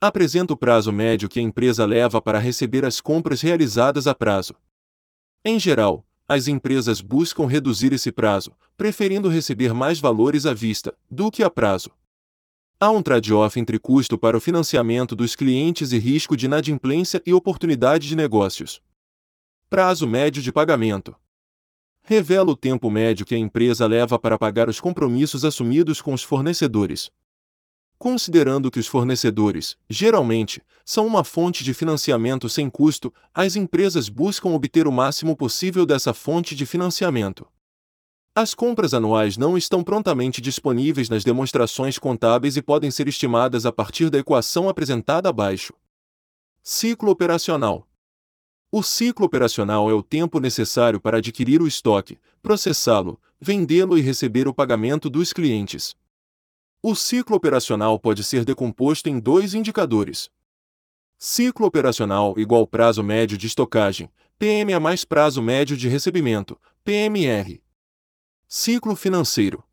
Apresenta o prazo médio que a empresa leva para receber as compras realizadas a prazo. Em geral, as empresas buscam reduzir esse prazo, preferindo receber mais valores à vista do que a prazo. Há um trade-off entre custo para o financiamento dos clientes e risco de inadimplência e oportunidade de negócios. Prazo médio de pagamento. Revela o tempo médio que a empresa leva para pagar os compromissos assumidos com os fornecedores. Considerando que os fornecedores, geralmente, são uma fonte de financiamento sem custo, as empresas buscam obter o máximo possível dessa fonte de financiamento. As compras anuais não estão prontamente disponíveis nas demonstrações contábeis e podem ser estimadas a partir da equação apresentada abaixo. Ciclo operacional. O ciclo operacional é o tempo necessário para adquirir o estoque, processá-lo, vendê-lo e receber o pagamento dos clientes. O ciclo operacional pode ser decomposto em dois indicadores. Ciclo operacional igual prazo médio de estocagem, PMA mais prazo médio de recebimento, PMR. Ciclo financeiro.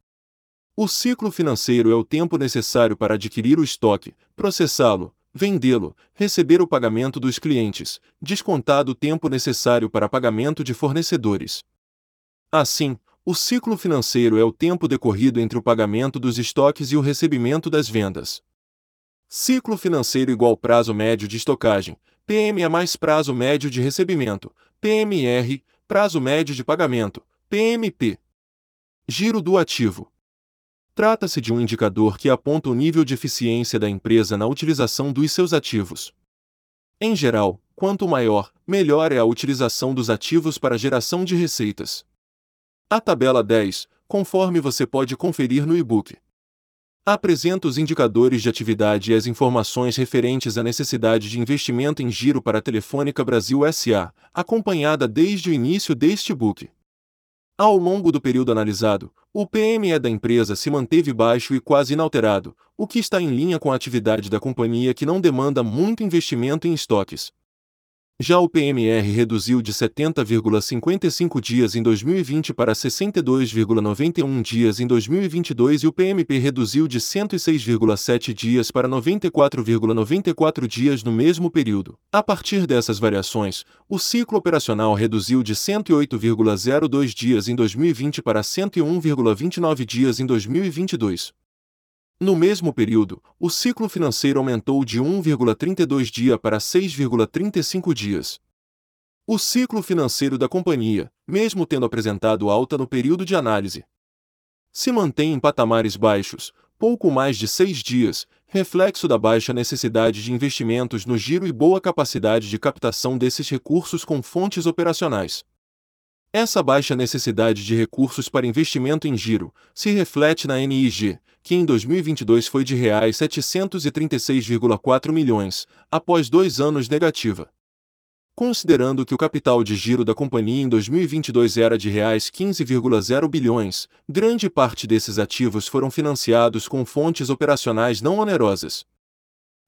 O ciclo financeiro é o tempo necessário para adquirir o estoque, processá-lo, vendê-lo, receber o pagamento dos clientes, descontado o tempo necessário para pagamento de fornecedores. Assim, o ciclo financeiro é o tempo decorrido entre o pagamento dos estoques e o recebimento das vendas. Ciclo financeiro igual prazo médio de estocagem, PMA mais prazo médio de recebimento, PMR, prazo médio de pagamento, PMP. Giro do ativo. Trata-se de um indicador que aponta o nível de eficiência da empresa na utilização dos seus ativos. Em geral, quanto maior, melhor é a utilização dos ativos para geração de receitas. A tabela 10, conforme você pode conferir no e-book. Apresenta os indicadores de atividade e as informações referentes à necessidade de investimento em giro para a Telefônica Brasil SA, acompanhada desde o início deste book. Ao longo do período analisado, o PME da empresa se manteve baixo e quase inalterado, o que está em linha com a atividade da companhia que não demanda muito investimento em estoques. Já o PMR reduziu de 70,55 dias em 2020 para 62,91 dias em 2022 e o PMP reduziu de 106,7 dias para 94,94 dias no mesmo período. A partir dessas variações, o ciclo operacional reduziu de 108,02 dias em 2020 para 101,29 dias em 2022. No mesmo período, o ciclo financeiro aumentou de 1,32 dia para 6,35 dias. O ciclo financeiro da companhia, mesmo tendo apresentado alta no período de análise, se mantém em patamares baixos, pouco mais de seis dias, reflexo da baixa necessidade de investimentos no giro e boa capacidade de captação desses recursos com fontes operacionais. Essa baixa necessidade de recursos para investimento em giro se reflete na NIG, que em 2022 foi de R$ 736,4 milhões, após dois anos negativa. Considerando que o capital de giro da companhia em 2022 era de R$ 15,0 bilhões, grande parte desses ativos foram financiados com fontes operacionais não onerosas.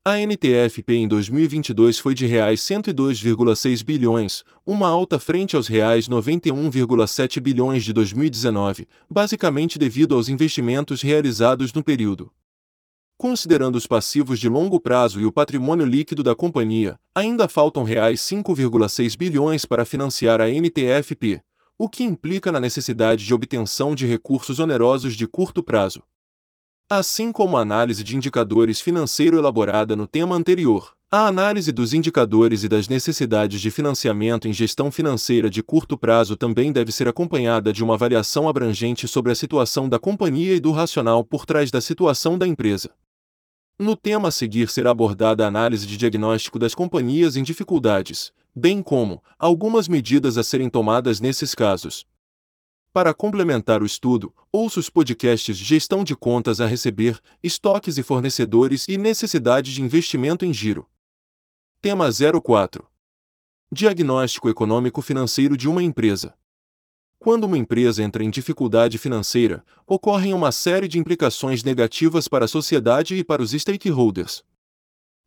A NTFP em 2022 foi de reais 102,6 bilhões, uma alta frente aos reais 91,7 bilhões de 2019, basicamente devido aos investimentos realizados no período. Considerando os passivos de longo prazo e o patrimônio líquido da companhia, ainda faltam reais 5,6 bilhões para financiar a NTFP, o que implica na necessidade de obtenção de recursos onerosos de curto prazo. Assim como a análise de indicadores financeiro elaborada no tema anterior, a análise dos indicadores e das necessidades de financiamento em gestão financeira de curto prazo também deve ser acompanhada de uma avaliação abrangente sobre a situação da companhia e do racional por trás da situação da empresa. No tema a seguir será abordada a análise de diagnóstico das companhias em dificuldades, bem como algumas medidas a serem tomadas nesses casos. Para complementar o estudo, ouça os podcasts Gestão de Contas a Receber, Estoques e Fornecedores e Necessidade de Investimento em Giro. Tema 04 Diagnóstico Econômico Financeiro de uma empresa. Quando uma empresa entra em dificuldade financeira, ocorrem uma série de implicações negativas para a sociedade e para os stakeholders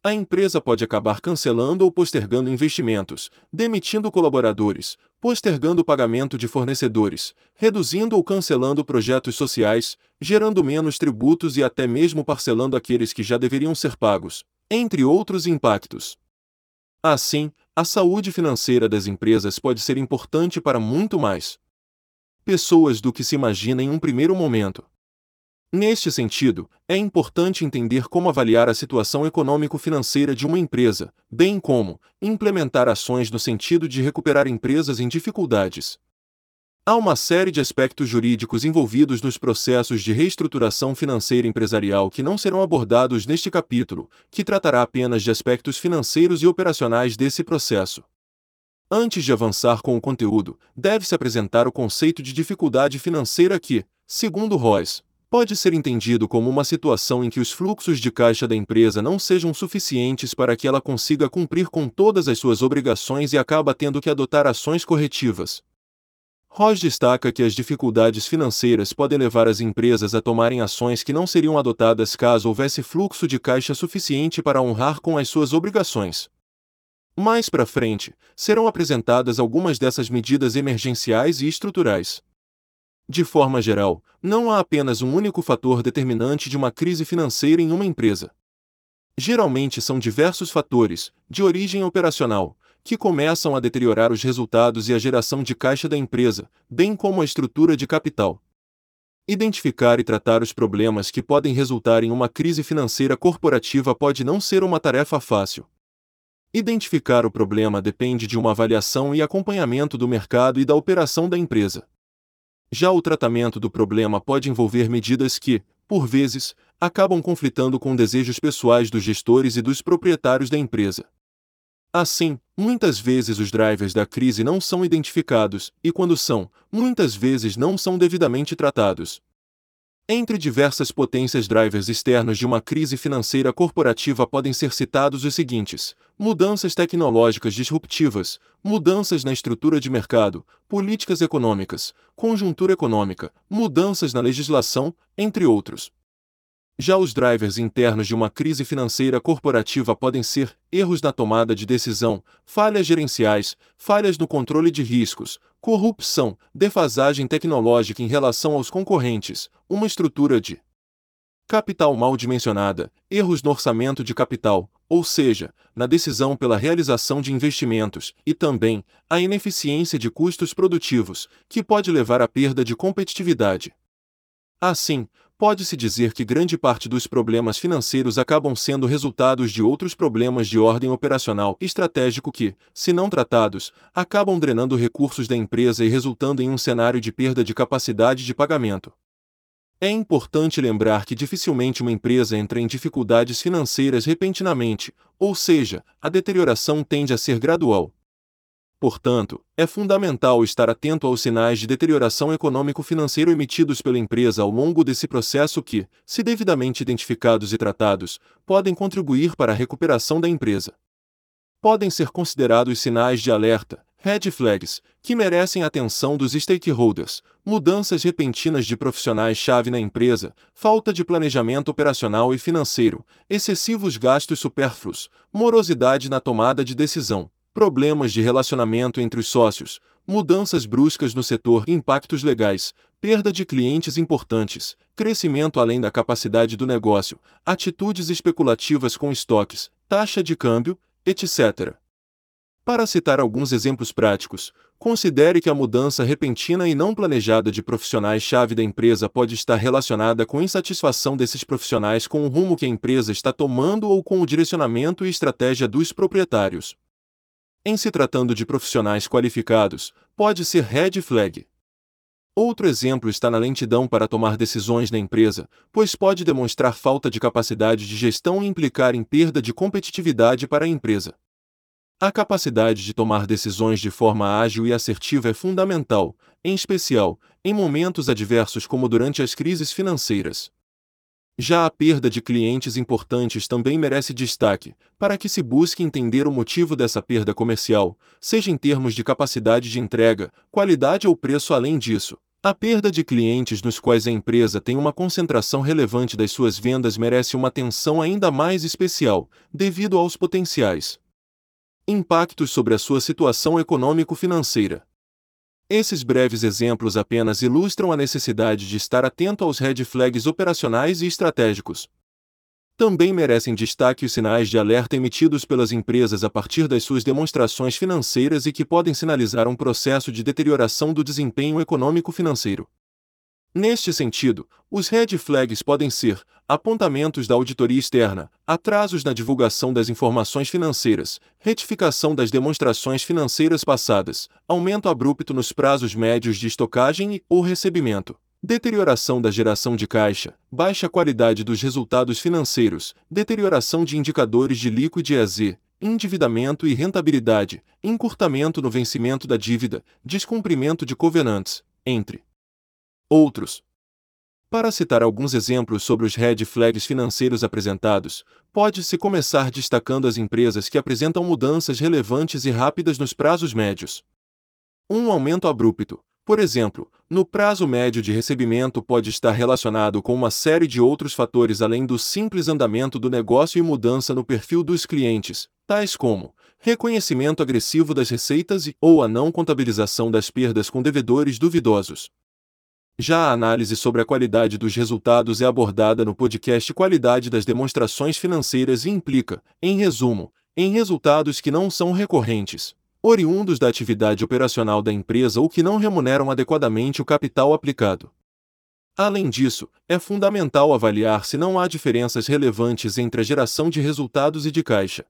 a empresa pode acabar cancelando ou postergando investimentos, demitindo colaboradores, postergando o pagamento de fornecedores, reduzindo ou cancelando projetos sociais, gerando menos tributos e até mesmo parcelando aqueles que já deveriam ser pagos, entre outros impactos. Assim, a saúde financeira das empresas pode ser importante para muito mais pessoas do que se imagina em um primeiro momento. Neste sentido, é importante entender como avaliar a situação econômico-financeira de uma empresa, bem como implementar ações no sentido de recuperar empresas em dificuldades. Há uma série de aspectos jurídicos envolvidos nos processos de reestruturação financeira empresarial que não serão abordados neste capítulo, que tratará apenas de aspectos financeiros e operacionais desse processo. Antes de avançar com o conteúdo, deve-se apresentar o conceito de dificuldade financeira que, segundo Royce, pode ser entendido como uma situação em que os fluxos de caixa da empresa não sejam suficientes para que ela consiga cumprir com todas as suas obrigações e acaba tendo que adotar ações corretivas. Ross destaca que as dificuldades financeiras podem levar as empresas a tomarem ações que não seriam adotadas caso houvesse fluxo de caixa suficiente para honrar com as suas obrigações. Mais para frente, serão apresentadas algumas dessas medidas emergenciais e estruturais. De forma geral, não há apenas um único fator determinante de uma crise financeira em uma empresa. Geralmente são diversos fatores, de origem operacional, que começam a deteriorar os resultados e a geração de caixa da empresa, bem como a estrutura de capital. Identificar e tratar os problemas que podem resultar em uma crise financeira corporativa pode não ser uma tarefa fácil. Identificar o problema depende de uma avaliação e acompanhamento do mercado e da operação da empresa. Já o tratamento do problema pode envolver medidas que, por vezes, acabam conflitando com desejos pessoais dos gestores e dos proprietários da empresa. Assim, muitas vezes os drivers da crise não são identificados, e quando são, muitas vezes não são devidamente tratados. Entre diversas potências drivers externos de uma crise financeira corporativa podem ser citados os seguintes: mudanças tecnológicas disruptivas, mudanças na estrutura de mercado, políticas econômicas, conjuntura econômica, mudanças na legislação, entre outros. Já os drivers internos de uma crise financeira corporativa podem ser erros na tomada de decisão, falhas gerenciais, falhas no controle de riscos, corrupção, defasagem tecnológica em relação aos concorrentes, uma estrutura de capital mal dimensionada, erros no orçamento de capital, ou seja, na decisão pela realização de investimentos, e também a ineficiência de custos produtivos, que pode levar à perda de competitividade. Assim, pode-se dizer que grande parte dos problemas financeiros acabam sendo resultados de outros problemas de ordem operacional e estratégico que, se não tratados, acabam drenando recursos da empresa e resultando em um cenário de perda de capacidade de pagamento. É importante lembrar que dificilmente uma empresa entra em dificuldades financeiras repentinamente, ou seja, a deterioração tende a ser gradual. Portanto, é fundamental estar atento aos sinais de deterioração econômico-financeiro emitidos pela empresa ao longo desse processo que, se devidamente identificados e tratados, podem contribuir para a recuperação da empresa. Podem ser considerados sinais de alerta, red flags, que merecem atenção dos stakeholders, mudanças repentinas de profissionais-chave na empresa, falta de planejamento operacional e financeiro, excessivos gastos supérfluos, morosidade na tomada de decisão problemas de relacionamento entre os sócios, mudanças bruscas no setor, impactos legais, perda de clientes importantes, crescimento além da capacidade do negócio, atitudes especulativas com estoques, taxa de câmbio, etc. Para citar alguns exemplos práticos, considere que a mudança repentina e não planejada de profissionais-chave da empresa pode estar relacionada com insatisfação desses profissionais com o rumo que a empresa está tomando ou com o direcionamento e estratégia dos proprietários. Em se tratando de profissionais qualificados, pode ser red flag. Outro exemplo está na lentidão para tomar decisões na empresa, pois pode demonstrar falta de capacidade de gestão e implicar em perda de competitividade para a empresa. A capacidade de tomar decisões de forma ágil e assertiva é fundamental, em especial, em momentos adversos como durante as crises financeiras. Já a perda de clientes importantes também merece destaque, para que se busque entender o motivo dessa perda comercial, seja em termos de capacidade de entrega, qualidade ou preço. Além disso, a perda de clientes nos quais a empresa tem uma concentração relevante das suas vendas merece uma atenção ainda mais especial, devido aos potenciais impactos sobre a sua situação econômico-financeira. Esses breves exemplos apenas ilustram a necessidade de estar atento aos red flags operacionais e estratégicos. Também merecem destaque os sinais de alerta emitidos pelas empresas a partir das suas demonstrações financeiras e que podem sinalizar um processo de deterioração do desempenho econômico-financeiro. Neste sentido, os red flags podem ser apontamentos da auditoria externa, atrasos na divulgação das informações financeiras, retificação das demonstrações financeiras passadas, aumento abrupto nos prazos médios de estocagem e ou recebimento, deterioração da geração de caixa, baixa qualidade dos resultados financeiros, deterioração de indicadores de liquidez, endividamento e rentabilidade, encurtamento no vencimento da dívida, descumprimento de covenantes, entre outros. Para citar alguns exemplos sobre os red flags financeiros apresentados, pode-se começar destacando as empresas que apresentam mudanças relevantes e rápidas nos prazos médios. Um aumento abrupto, por exemplo, no prazo médio de recebimento pode estar relacionado com uma série de outros fatores além do simples andamento do negócio e mudança no perfil dos clientes, tais como reconhecimento agressivo das receitas e ou a não contabilização das perdas com devedores duvidosos. Já a análise sobre a qualidade dos resultados é abordada no podcast Qualidade das Demonstrações Financeiras e implica, em resumo, em resultados que não são recorrentes, oriundos da atividade operacional da empresa ou que não remuneram adequadamente o capital aplicado. Além disso, é fundamental avaliar se não há diferenças relevantes entre a geração de resultados e de caixa.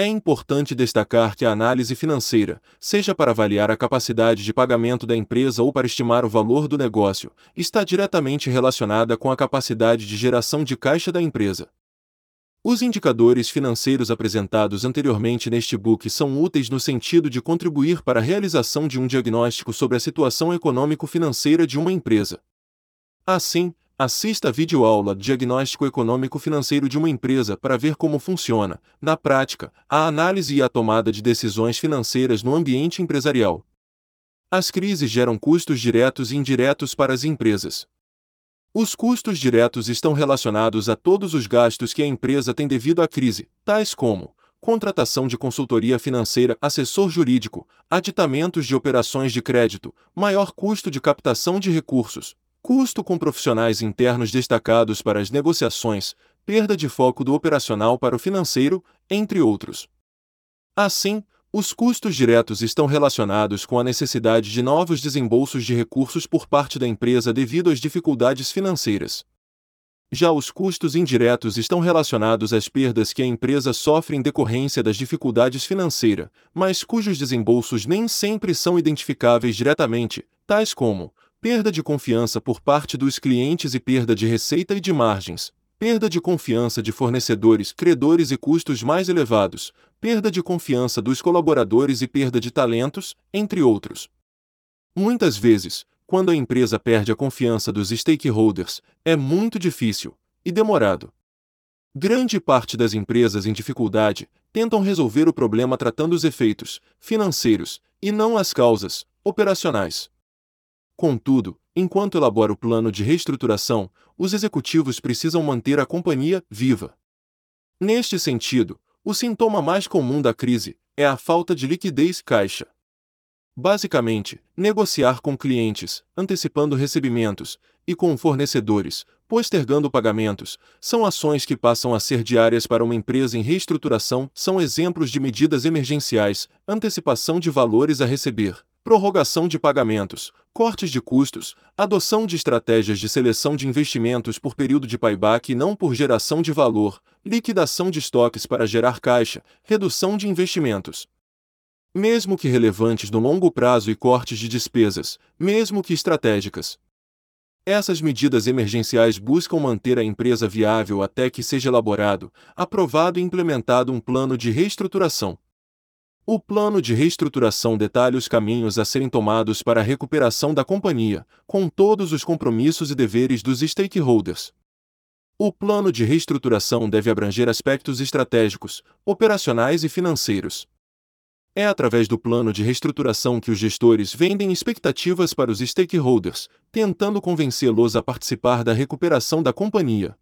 É importante destacar que a análise financeira, seja para avaliar a capacidade de pagamento da empresa ou para estimar o valor do negócio, está diretamente relacionada com a capacidade de geração de caixa da empresa. Os indicadores financeiros apresentados anteriormente neste book são úteis no sentido de contribuir para a realização de um diagnóstico sobre a situação econômico-financeira de uma empresa. Assim, Assista a videoaula Diagnóstico Econômico Financeiro de uma empresa para ver como funciona, na prática, a análise e a tomada de decisões financeiras no ambiente empresarial. As crises geram custos diretos e indiretos para as empresas. Os custos diretos estão relacionados a todos os gastos que a empresa tem devido à crise, tais como contratação de consultoria financeira, assessor jurídico, aditamentos de operações de crédito, maior custo de captação de recursos, custo com profissionais internos destacados para as negociações, perda de foco do operacional para o financeiro, entre outros. Assim, os custos diretos estão relacionados com a necessidade de novos desembolsos de recursos por parte da empresa devido às dificuldades financeiras. Já os custos indiretos estão relacionados às perdas que a empresa sofre em decorrência das dificuldades financeiras, mas cujos desembolsos nem sempre são identificáveis diretamente, tais como perda de confiança por parte dos clientes e perda de receita e de margens, perda de confiança de fornecedores, credores e custos mais elevados, perda de confiança dos colaboradores e perda de talentos, entre outros. Muitas vezes, quando a empresa perde a confiança dos stakeholders, é muito difícil e demorado. Grande parte das empresas em dificuldade tentam resolver o problema tratando os efeitos financeiros e não as causas operacionais. Contudo, enquanto elabora o plano de reestruturação, os executivos precisam manter a companhia viva. Neste sentido, o sintoma mais comum da crise é a falta de liquidez caixa. Basicamente, negociar com clientes, antecipando recebimentos, e com fornecedores, postergando pagamentos, são ações que passam a ser diárias para uma empresa em reestruturação, são exemplos de medidas emergenciais, antecipação de valores a receber, prorrogação de pagamentos, cortes de custos, adoção de estratégias de seleção de investimentos por período de payback e não por geração de valor, liquidação de estoques para gerar caixa, redução de investimentos. Mesmo que relevantes no longo prazo e cortes de despesas, mesmo que estratégicas. Essas medidas emergenciais buscam manter a empresa viável até que seja elaborado, aprovado e implementado um plano de reestruturação. O plano de reestruturação detalha os caminhos a serem tomados para a recuperação da companhia, com todos os compromissos e deveres dos stakeholders. O plano de reestruturação deve abranger aspectos estratégicos, operacionais e financeiros. É através do plano de reestruturação que os gestores vendem expectativas para os stakeholders, tentando convencê-los a participar da recuperação da companhia.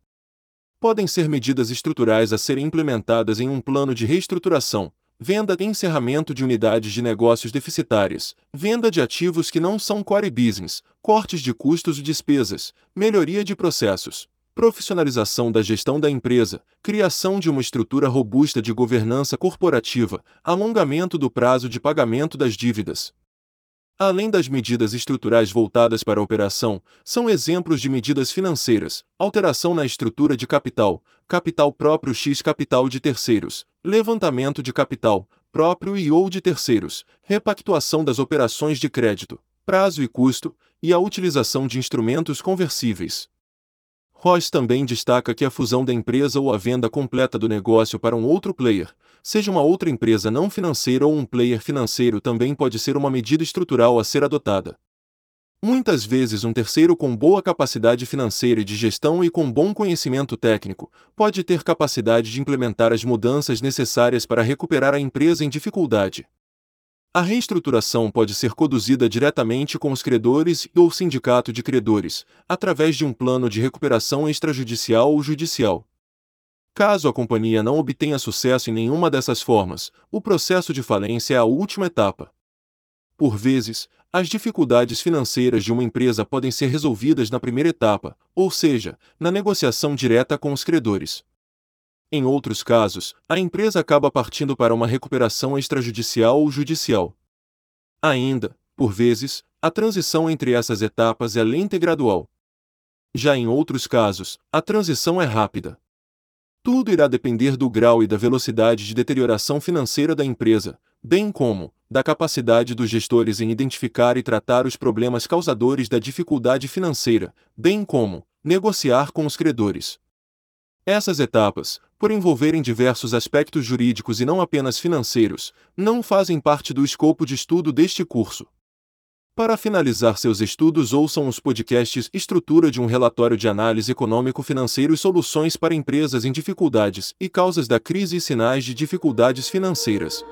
Podem ser medidas estruturais a serem implementadas em um plano de reestruturação, venda e encerramento de unidades de negócios deficitárias, venda de ativos que não são core business, cortes de custos e despesas, melhoria de processos, profissionalização da gestão da empresa, criação de uma estrutura robusta de governança corporativa, alongamento do prazo de pagamento das dívidas. Além das medidas estruturais voltadas para a operação, são exemplos de medidas financeiras: alteração na estrutura de capital, capital próprio x capital de terceiros, levantamento de capital próprio e ou de terceiros, repactuação das operações de crédito, prazo e custo, e a utilização de instrumentos conversíveis. Ross também destaca que a fusão da empresa ou a venda completa do negócio para um outro player, seja uma outra empresa não financeira ou um player financeiro também pode ser uma medida estrutural a ser adotada. Muitas vezes, um terceiro com boa capacidade financeira e de gestão e com bom conhecimento técnico pode ter capacidade de implementar as mudanças necessárias para recuperar a empresa em dificuldade. A reestruturação pode ser conduzida diretamente com os credores ou sindicato de credores, através de um plano de recuperação extrajudicial ou judicial. Caso a companhia não obtenha sucesso em nenhuma dessas formas, o processo de falência é a última etapa. Por vezes, as dificuldades financeiras de uma empresa podem ser resolvidas na primeira etapa, ou seja, na negociação direta com os credores. Em outros casos, a empresa acaba partindo para uma recuperação extrajudicial ou judicial. Ainda, por vezes, a transição entre essas etapas é lenta e gradual. Já em outros casos, a transição é rápida. Tudo irá depender do grau e da velocidade de deterioração financeira da empresa, bem como da capacidade dos gestores em identificar e tratar os problemas causadores da dificuldade financeira, bem como negociar com os credores. Essas etapas, por envolverem diversos aspectos jurídicos e não apenas financeiros, não fazem parte do escopo de estudo deste curso. Para finalizar seus estudos, ouçam os podcasts Estrutura de um relatório de análise econômico-financeiro e soluções para empresas em dificuldades e causas da crise e sinais de dificuldades financeiras.